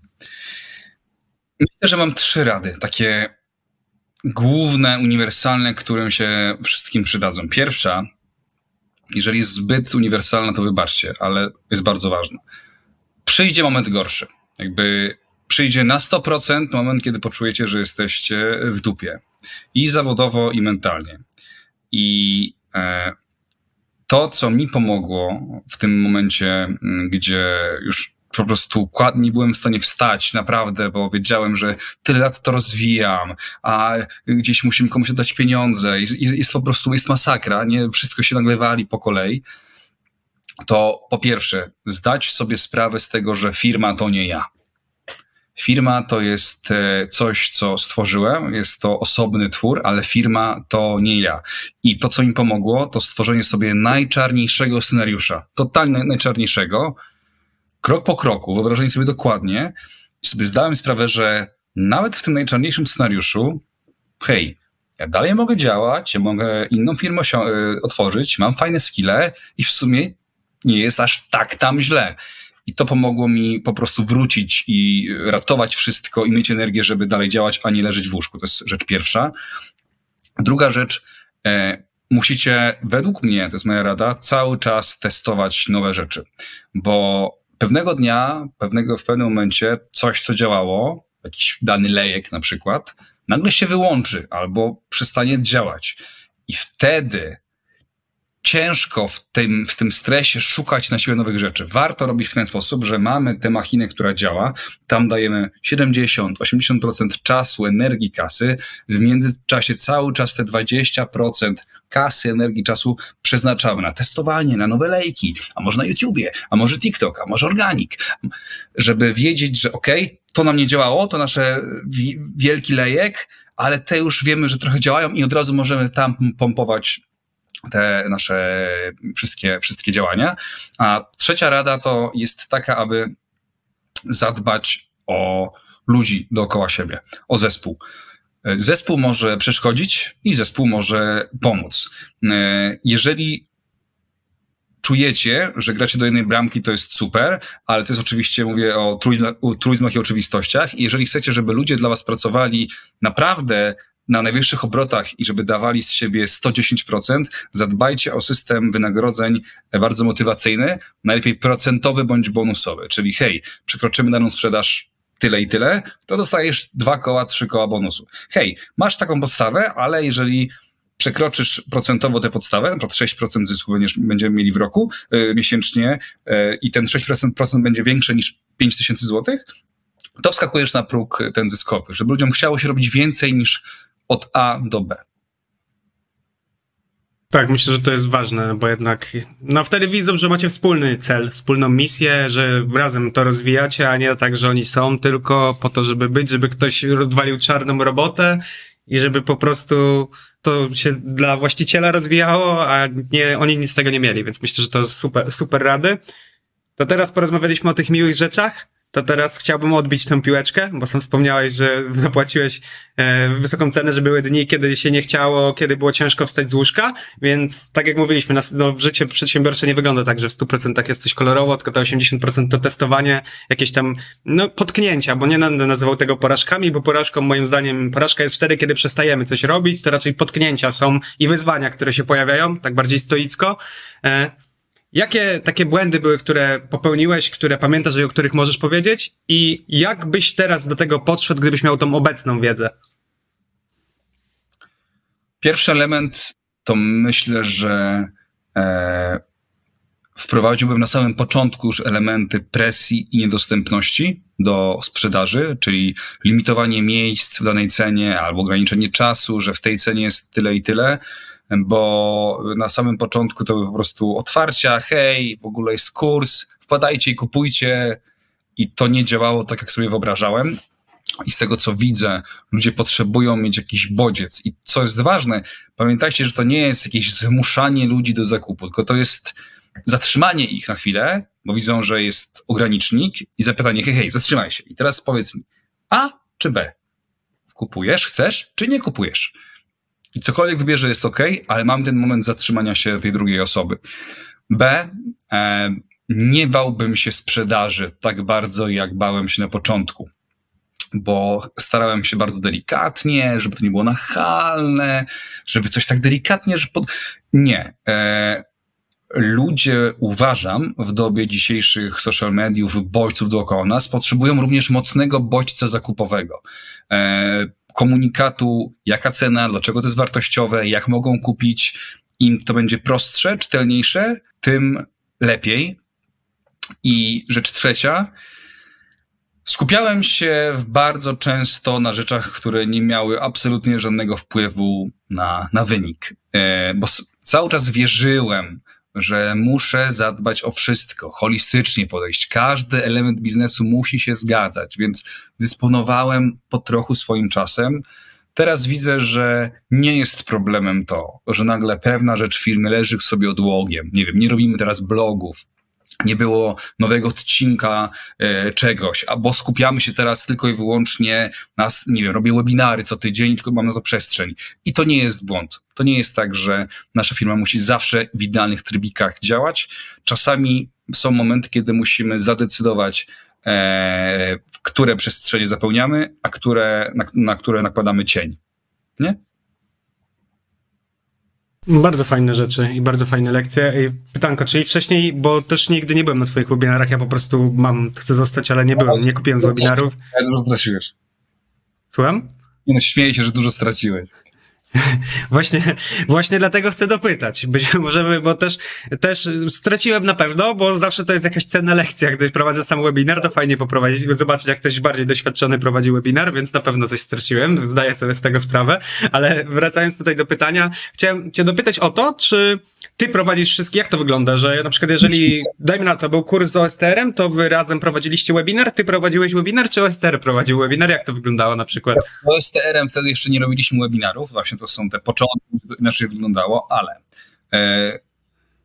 Myślę, że mam trzy rady, takie główne, uniwersalne, którym się wszystkim przydadzą. Pierwsza, jeżeli jest zbyt uniwersalna, to wybaczcie, ale jest bardzo ważna. Przyjdzie moment gorszy. Jakby przyjdzie na 100% moment, kiedy poczujecie, że jesteście w dupie. I zawodowo, i mentalnie. I e, to, co mi pomogło w tym momencie, gdzie już po prostu nie byłem w stanie wstać, naprawdę, bo wiedziałem, że tyle lat to rozwijam, a gdzieś musimy komuś dać pieniądze, jest, jest po prostu, jest masakra, nie? Wszystko się nagle wali po kolei, to po pierwsze, zdać sobie sprawę z tego, że firma to nie ja. Firma to jest e, coś, co stworzyłem, jest to osobny twór, ale firma to nie ja. I to, co mi pomogło, to stworzenie sobie najczarniejszego scenariusza, totalnie najczarniejszego, krok po kroku, wyobrażenie sobie dokładnie, sobie zdałem sprawę, że nawet w tym najczarniejszym scenariuszu, hej, ja dalej mogę działać, ja mogę inną firmę e, otworzyć, mam fajne skille i w sumie nie jest aż tak tam źle. I to pomogło mi po prostu wrócić i ratować wszystko i mieć energię, żeby dalej działać, a nie leżeć w łóżku. To jest rzecz pierwsza. Druga rzecz, e, musicie, według mnie, to jest moja rada, cały czas testować nowe rzeczy, bo pewnego dnia, pewnego, w pewnym momencie coś, co działało, jakiś dany lejek na przykład, nagle się wyłączy albo przestanie działać. I wtedy ciężko w tym, w tym stresie szukać na siłę nowych rzeczy. Warto robić w ten sposób, że mamy tę machinę, która działa, tam dajemy 70-80% czasu, energii, kasy, w międzyczasie cały czas te 20% kasy, energii, czasu przeznaczamy na testowanie, na nowe lejki, a może na YouTubie, a może TikTok, a może organik, żeby wiedzieć, że okay, to nam nie działało, to nasze wielki lejek, ale te już wiemy, że trochę działają i od razu możemy tam pompować te nasze wszystkie, wszystkie działania. A trzecia rada to jest taka, aby zadbać o ludzi dookoła siebie, o zespół. Zespół może przeszkodzić i zespół może pomóc. Jeżeli czujecie, że gracie do jednej bramki, to jest super, ale to jest oczywiście, mówię o truizmach i oczywistościach. Jeżeli chcecie, żeby ludzie dla was pracowali naprawdę na najwyższych obrotach i żeby dawali z siebie 110%, zadbajcie o system wynagrodzeń bardzo motywacyjny, najlepiej procentowy bądź bonusowy, czyli hej, przekroczymy daną sprzedaż tyle i tyle, to dostajesz dwa koła, trzy koła bonusu. Hej, masz taką podstawę, ale jeżeli przekroczysz procentowo tę podstawę, na przykład 6% zysku będziemy mieli w roku yy, miesięcznie yy, i ten 6% procent będzie większy niż 5 tysięcy złotych, to wskakujesz na próg ten zyskowy, żeby ludziom chciało się robić więcej niż od A do B. Tak, myślę, że to jest ważne, bo jednak, no wtedy widzą, że macie wspólny cel, wspólną misję, że razem to rozwijacie, a nie tak, że oni są tylko po to, żeby być, żeby ktoś rozwalił czarną robotę i żeby po prostu to się dla właściciela rozwijało, a nie, oni nic z tego nie mieli, więc myślę, że to super, super rady. To teraz porozmawialiśmy o tych miłych rzeczach, to teraz chciałbym odbić tę piłeczkę, bo sam wspomniałeś, że zapłaciłeś e, wysoką cenę, że były dni, kiedy się nie chciało, kiedy było ciężko wstać z łóżka, więc tak jak mówiliśmy, no, życie przedsiębiorcze nie wygląda tak, że w 100% jest coś kolorowo, tylko to 80% to testowanie, jakieś tam no, potknięcia, bo nie będę nazywał tego porażkami, bo porażką moim zdaniem, porażka jest wtedy, kiedy przestajemy coś robić, to raczej potknięcia są i wyzwania, które się pojawiają, tak bardziej stoicko. E, Jakie takie błędy były, które popełniłeś, które pamiętasz i o których możesz powiedzieć? I jak byś teraz do tego podszedł, gdybyś miał tą obecną wiedzę? Pierwszy element to myślę, że e, wprowadziłbym na samym początku już elementy presji i niedostępności do sprzedaży, czyli limitowanie miejsc w danej cenie albo ograniczenie czasu, że w tej cenie jest tyle i tyle bo na samym początku to były po prostu otwarcia, hej, w ogóle jest kurs, wpadajcie i kupujcie i to nie działało tak, jak sobie wyobrażałem. I z tego, co widzę, ludzie potrzebują mieć jakiś bodziec. I co jest ważne, pamiętajcie, że to nie jest jakieś zmuszanie ludzi do zakupu, tylko to jest zatrzymanie ich na chwilę, bo widzą, że jest ogranicznik i zapytanie, hej, hej, zatrzymaj się. I teraz powiedz mi, A czy B? Kupujesz, chcesz, czy nie kupujesz? I cokolwiek wybierze jest ok, ale mam ten moment zatrzymania się tej drugiej osoby. B. E, nie bałbym się sprzedaży tak bardzo, jak bałem się na początku bo starałem się bardzo delikatnie, żeby to nie było nachalne, żeby coś tak delikatnie, że pod... Nie. E, ludzie, uważam, w dobie dzisiejszych social mediów, bodźców dookoła nas, potrzebują również mocnego bodźca zakupowego. E, komunikatu, jaka cena, dlaczego to jest wartościowe, jak mogą kupić. Im to będzie prostsze, czytelniejsze, tym lepiej. I rzecz trzecia, skupiałem się bardzo często na rzeczach, które nie miały absolutnie żadnego wpływu na, na wynik, e, bo cały czas wierzyłem, że muszę zadbać o wszystko, holistycznie podejść. Każdy element biznesu musi się zgadzać, więc dysponowałem po trochu swoim czasem. Teraz widzę, że nie jest problemem to, że nagle pewna rzecz firmy leży sobie odłogiem. Nie wiem, nie robimy teraz blogów, nie było nowego odcinka e, czegoś, albo skupiamy się teraz tylko i wyłącznie na, nie wiem, robię webinary co tydzień, tylko mam na to przestrzeń. I to nie jest błąd. To nie jest tak, że nasza firma musi zawsze w idealnych trybikach działać. Czasami są momenty, kiedy musimy zadecydować, e, które przestrzenie zapełniamy, a które, na, na które nakładamy cień. Nie? Bardzo fajne rzeczy i bardzo fajne lekcje. Pytanko, czyli wcześniej, bo też nigdy nie byłem na twoich webinarach, ja po prostu mam, chcę zostać, ale nie byłem, nie kupiłem z webinarów. Ja dużo straciłeś. Słucham? No, śmieję się, że dużo straciłeś. Właśnie, właśnie dlatego chcę dopytać. Być może, bo też, też straciłem na pewno, bo zawsze to jest jakaś cenna lekcja. Gdy prowadzę sam webinar, to fajnie poprowadzić, zobaczyć, jak ktoś bardziej doświadczony prowadzi webinar, więc na pewno coś straciłem. Zdaję sobie z tego sprawę. Ale wracając tutaj do pytania, chciałem Cię dopytać o to, czy ty prowadzisz wszystkie, jak to wygląda, że na przykład jeżeli, dajmy na to, był kurs z OSTR-em, to wy razem prowadziliście webinar, ty prowadziłeś webinar, czy OSTR prowadził webinar? Jak to wyglądało na przykład? OSTR-em wtedy jeszcze nie robiliśmy webinarów, właśnie to są te początki, to inaczej wyglądało, ale e,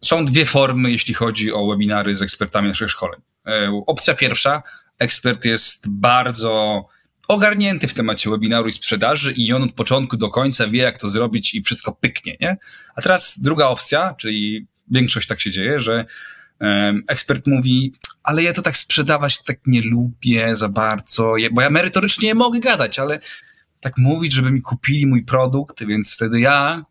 są dwie formy, jeśli chodzi o webinary z ekspertami naszych szkoleń. E, opcja pierwsza, ekspert jest bardzo ogarnięty w temacie webinaru i sprzedaży i on od początku do końca wie, jak to zrobić i wszystko pyknie, nie? A teraz druga opcja, czyli większość tak się dzieje, że ekspert mówi, ale ja to tak sprzedawać to tak nie lubię za bardzo, bo ja merytorycznie mogę gadać, ale tak mówić, żeby mi kupili mój produkt, więc wtedy ja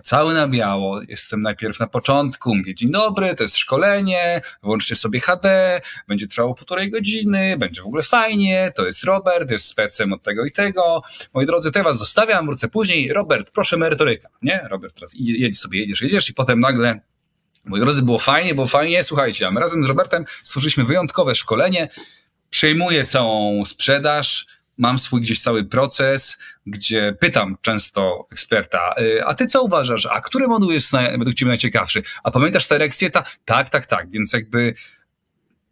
cały na biało. Jestem najpierw na początku, mówię dzień dobry, to jest szkolenie, włączcie sobie HD, będzie trwało półtorej godziny, będzie w ogóle fajnie, to jest Robert, jest specem od tego i tego. Moi drodzy, to ja was zostawiam, wrócę później. Robert, proszę merytoryka, nie? Robert teraz jedziesz sobie, jedziesz, jedziesz i potem nagle Moi drodzy, było fajnie, było fajnie. Słuchajcie, a my razem z Robertem stworzyliśmy wyjątkowe szkolenie. Przejmuję całą sprzedaż, mam swój gdzieś cały proces, gdzie pytam często eksperta, y, a ty co uważasz, a który moduł jest na, według ciebie najciekawszy? A pamiętasz tę lekcję? Ta, tak, tak, tak, więc jakby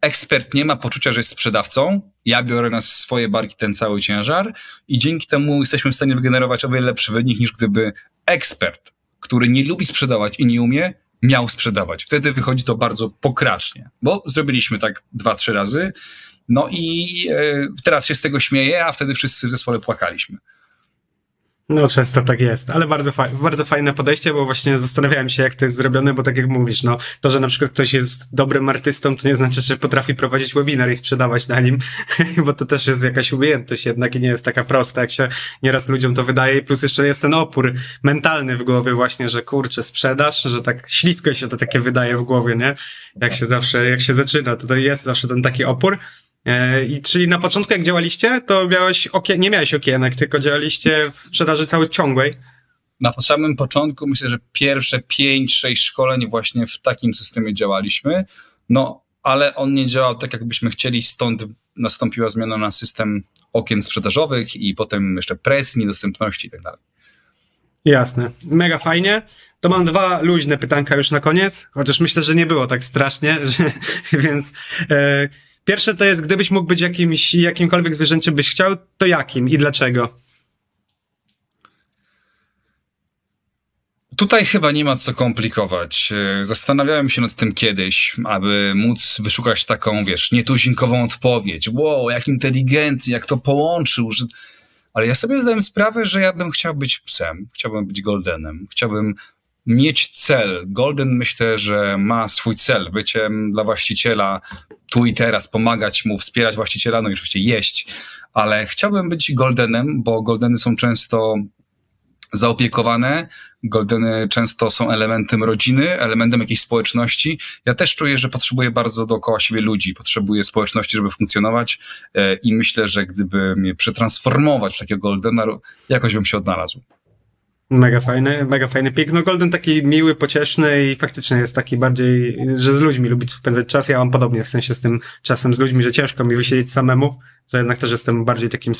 ekspert nie ma poczucia, że jest sprzedawcą, ja biorę na swoje barki ten cały ciężar i dzięki temu jesteśmy w stanie wygenerować o wiele lepszy wynik niż gdyby ekspert, który nie lubi sprzedawać i nie umie, miał sprzedawać. Wtedy wychodzi to bardzo pokracznie, bo zrobiliśmy tak dwa, trzy razy No i e, teraz się z tego śmieję, a wtedy wszyscy w zespole płakaliśmy. No, często tak jest, ale bardzo, fa bardzo fajne podejście, bo właśnie zastanawiałem się, jak to jest zrobione, bo tak jak mówisz, no, to, że na przykład ktoś jest dobrym artystą, to nie znaczy, że potrafi prowadzić webinar i sprzedawać na nim, bo to też jest jakaś umiejętność jednak i nie jest taka prosta, jak się nieraz ludziom to wydaje, plus jeszcze jest ten opór mentalny w głowie właśnie, że kurczę, sprzedaż, że tak ślisko się to takie wydaje w głowie, nie? Jak się zawsze, jak się zaczyna, to, to jest zawsze ten taki opór, I czyli na początku, jak działaliście, to miałeś okien, nie miałeś okienek, tylko działaliście w sprzedaży cały ciągłej. Na samym początku myślę, że pierwsze 5-6 szkoleń właśnie w takim systemie działaliśmy. No, ale on nie działał tak, jakbyśmy chcieli, stąd nastąpiła zmiana na system okien sprzedażowych i potem jeszcze presji, niedostępności i tak dalej. Jasne, mega fajnie. To mam dwa luźne pytanka już na koniec, chociaż myślę, że nie było tak strasznie, że, więc e, Pierwsze to jest, gdybyś mógł być jakimś, jakimkolwiek zwierzęciem byś chciał, to jakim i dlaczego? Tutaj chyba nie ma co komplikować. E, zastanawiałem się nad tym kiedyś, aby móc wyszukać taką, wiesz, nietuzinkową odpowiedź. Wow, jak inteligentny, jak to połączył. Ale ja sobie zdałem sprawę, że ja bym chciał być psem, chciałbym być goldenem, chciałbym mieć cel. Golden myślę, że ma swój cel, bycie dla właściciela tu i teraz, pomagać mu, wspierać właściciela, no i oczywiście jeść, ale chciałbym być goldenem, bo goldeny są często zaopiekowane. Goldeny często są elementem rodziny, elementem jakiejś społeczności. Ja też czuję, że potrzebuję bardzo dookoła siebie ludzi, potrzebuję społeczności, żeby funkcjonować e, i myślę, że gdyby mnie przetransformować w takiego Goldena, jakoś bym się odnalazł. Mega fajny, mega fajny pik. No Golden taki miły, pocieszny i faktycznie jest taki bardziej, że z ludźmi lubi spędzać czas. Ja mam podobnie w sensie z tym czasem z ludźmi, że ciężko mi wysiedzieć samemu, że jednak też jestem bardziej takim,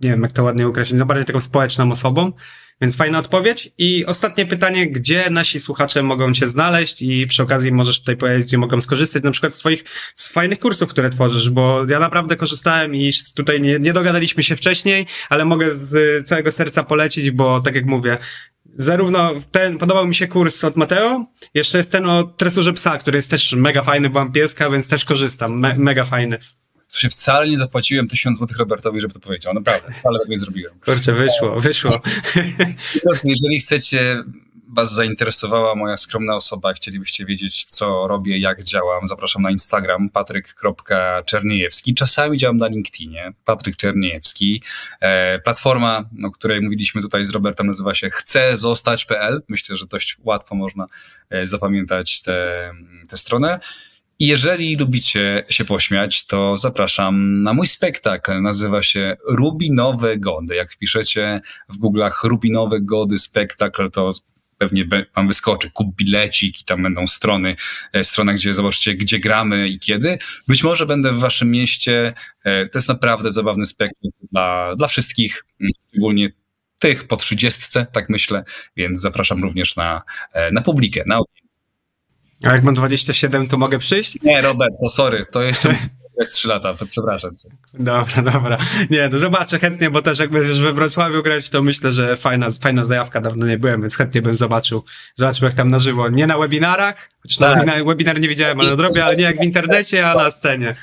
nie wiem jak to ładnie określić, no bardziej taką społeczną osobą. Więc fajna odpowiedź. I ostatnie pytanie, gdzie nasi słuchacze mogą Cię znaleźć? I przy okazji możesz tutaj powiedzieć, gdzie mogą skorzystać na przykład z Twoich z fajnych kursów, które tworzysz, bo ja naprawdę korzystałem i tutaj nie, nie dogadaliśmy się wcześniej, ale mogę z całego serca polecić, bo tak jak mówię, zarówno ten, podobał mi się kurs od Mateo, jeszcze jest ten o tresurze psa, który jest też mega fajny, bo mam pieska, więc też korzystam, Me, mega fajny to się wcale nie zapłaciłem tysiąc złotych Robertowi, żeby to powiedział. Naprawdę, wcale tak nie zrobiłem. Kurczę, wyszło, wyszło. Jeżeli chcecie, was zainteresowała moja skromna osoba, chcielibyście wiedzieć, co robię, jak działam, zapraszam na Instagram patryk.czerniejewski. Czasami działam na LinkedInie, Patryk Czerniejewski. E, platforma, o której mówiliśmy tutaj z Robertem, nazywa się chcę zostać.pl. Myślę, że dość łatwo można e, zapamiętać tę stronę. Jeżeli lubicie się pośmiać, to zapraszam na mój spektakl. Nazywa się Rubinowe Gody. Jak wpiszecie w Google'ach Rubinowe Gody spektakl, to pewnie wam wyskoczy, kup bilecik i tam będą strony, e, strona, gdzie zobaczycie, gdzie gramy i kiedy. Być może będę w waszym mieście. E, to jest naprawdę zabawny spektakl dla, dla wszystkich, szczególnie tych po trzydziestce, tak myślę, więc zapraszam również na, e, na publikę, na a jak mam 27, to mogę przyjść? Nie, Robert, to sorry, to jeszcze jest 3 lata, przepraszam cię. Dobra, dobra. Nie, no zobaczę chętnie, bo też jak będziesz we Wrocławiu grać, to myślę, że fajna, fajna zajawka, dawno nie byłem, więc chętnie bym zobaczył, zobaczył jak tam na żywo. Nie na webinarach, czy na tak. webinar, webinar nie widziałem, ale zrobię, ale nie jak w internecie, a na scenie.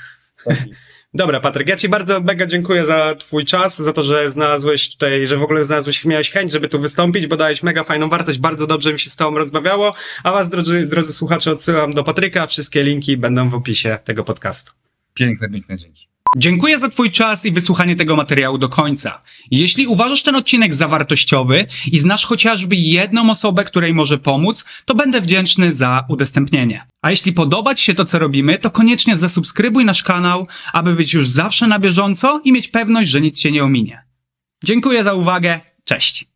Dobra, Patryk, ja Ci bardzo mega dziękuję za Twój czas, za to, że znalazłeś tutaj, że w ogóle znalazłeś, miałeś chęć, żeby tu wystąpić, bo dałeś mega fajną wartość, bardzo dobrze mi się z Tobą rozmawiało, a Was, drodzy, drodzy słuchacze, odsyłam do Patryka, wszystkie linki będą w opisie tego podcastu. Piękne, piękne dzięki. Dziękuję za Twój czas i wysłuchanie tego materiału do końca. Jeśli uważasz ten odcinek za wartościowy i znasz chociażby jedną osobę, której może pomóc, to będę wdzięczny za udostępnienie. A jeśli podoba Ci się to, co robimy, to koniecznie zasubskrybuj nasz kanał, aby być już zawsze na bieżąco i mieć pewność, że nic Cię nie ominie. Dziękuję za uwagę. Cześć.